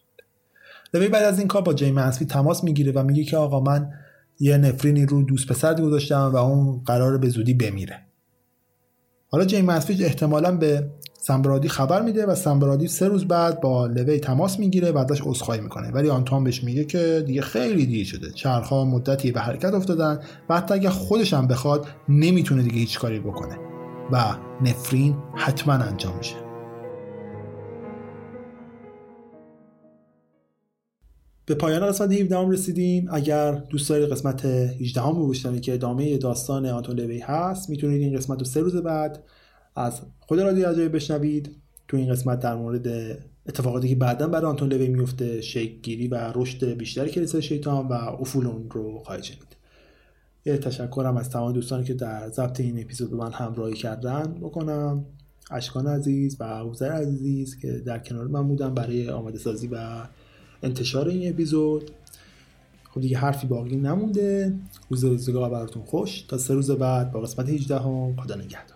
لوی بعد از این کار با جی منسفی تماس می‌گیره و میگه که آقا من یه نفرینی رو دوست پسر گذاشتم و اون قرار به زودی بمیره. حالا جی منسفی احتمالا به سمبرادی خبر میده و سمبرادی سه روز بعد با لوی تماس می‌گیره و ازش عذرخواهی می‌کنه. ولی آنتوان بهش میگه که دیگه خیلی دیر شده. چرخها مدتی به حرکت افتادن و حتی اگر خودش هم بخواد نمی‌تونه دیگه هیچ کاری بکنه. و نفرین حتما انجام میشه. به پایان قسمت 17 هم رسیدیم. اگر دوست دارید قسمت 18 هم رو که ادامه داستان آنتون لوی هست می‌تونید این قسمت رو سه روز بعد از خود رادیو عجایب بشنوید تو این قسمت در مورد اتفاقاتی که بعدا برای آنتون لوی میفته شکل گیری و رشد بیشتر کلیسای شیطان و افول اون رو خواهید شنید. یه تشکرم از تمام دوستانی که در ضبط این اپیزود به من همراهی کردن بکنم. اشکان عزیز و ابوذر عزیز که در کنار من بودن برای آماده سازی و انتشار این اپیزود. خب دیگه حرفی باقی نمونده. روز روزگار براتون خوش. تا سه روز بعد با قسمت 18 هم خدا نگهدار.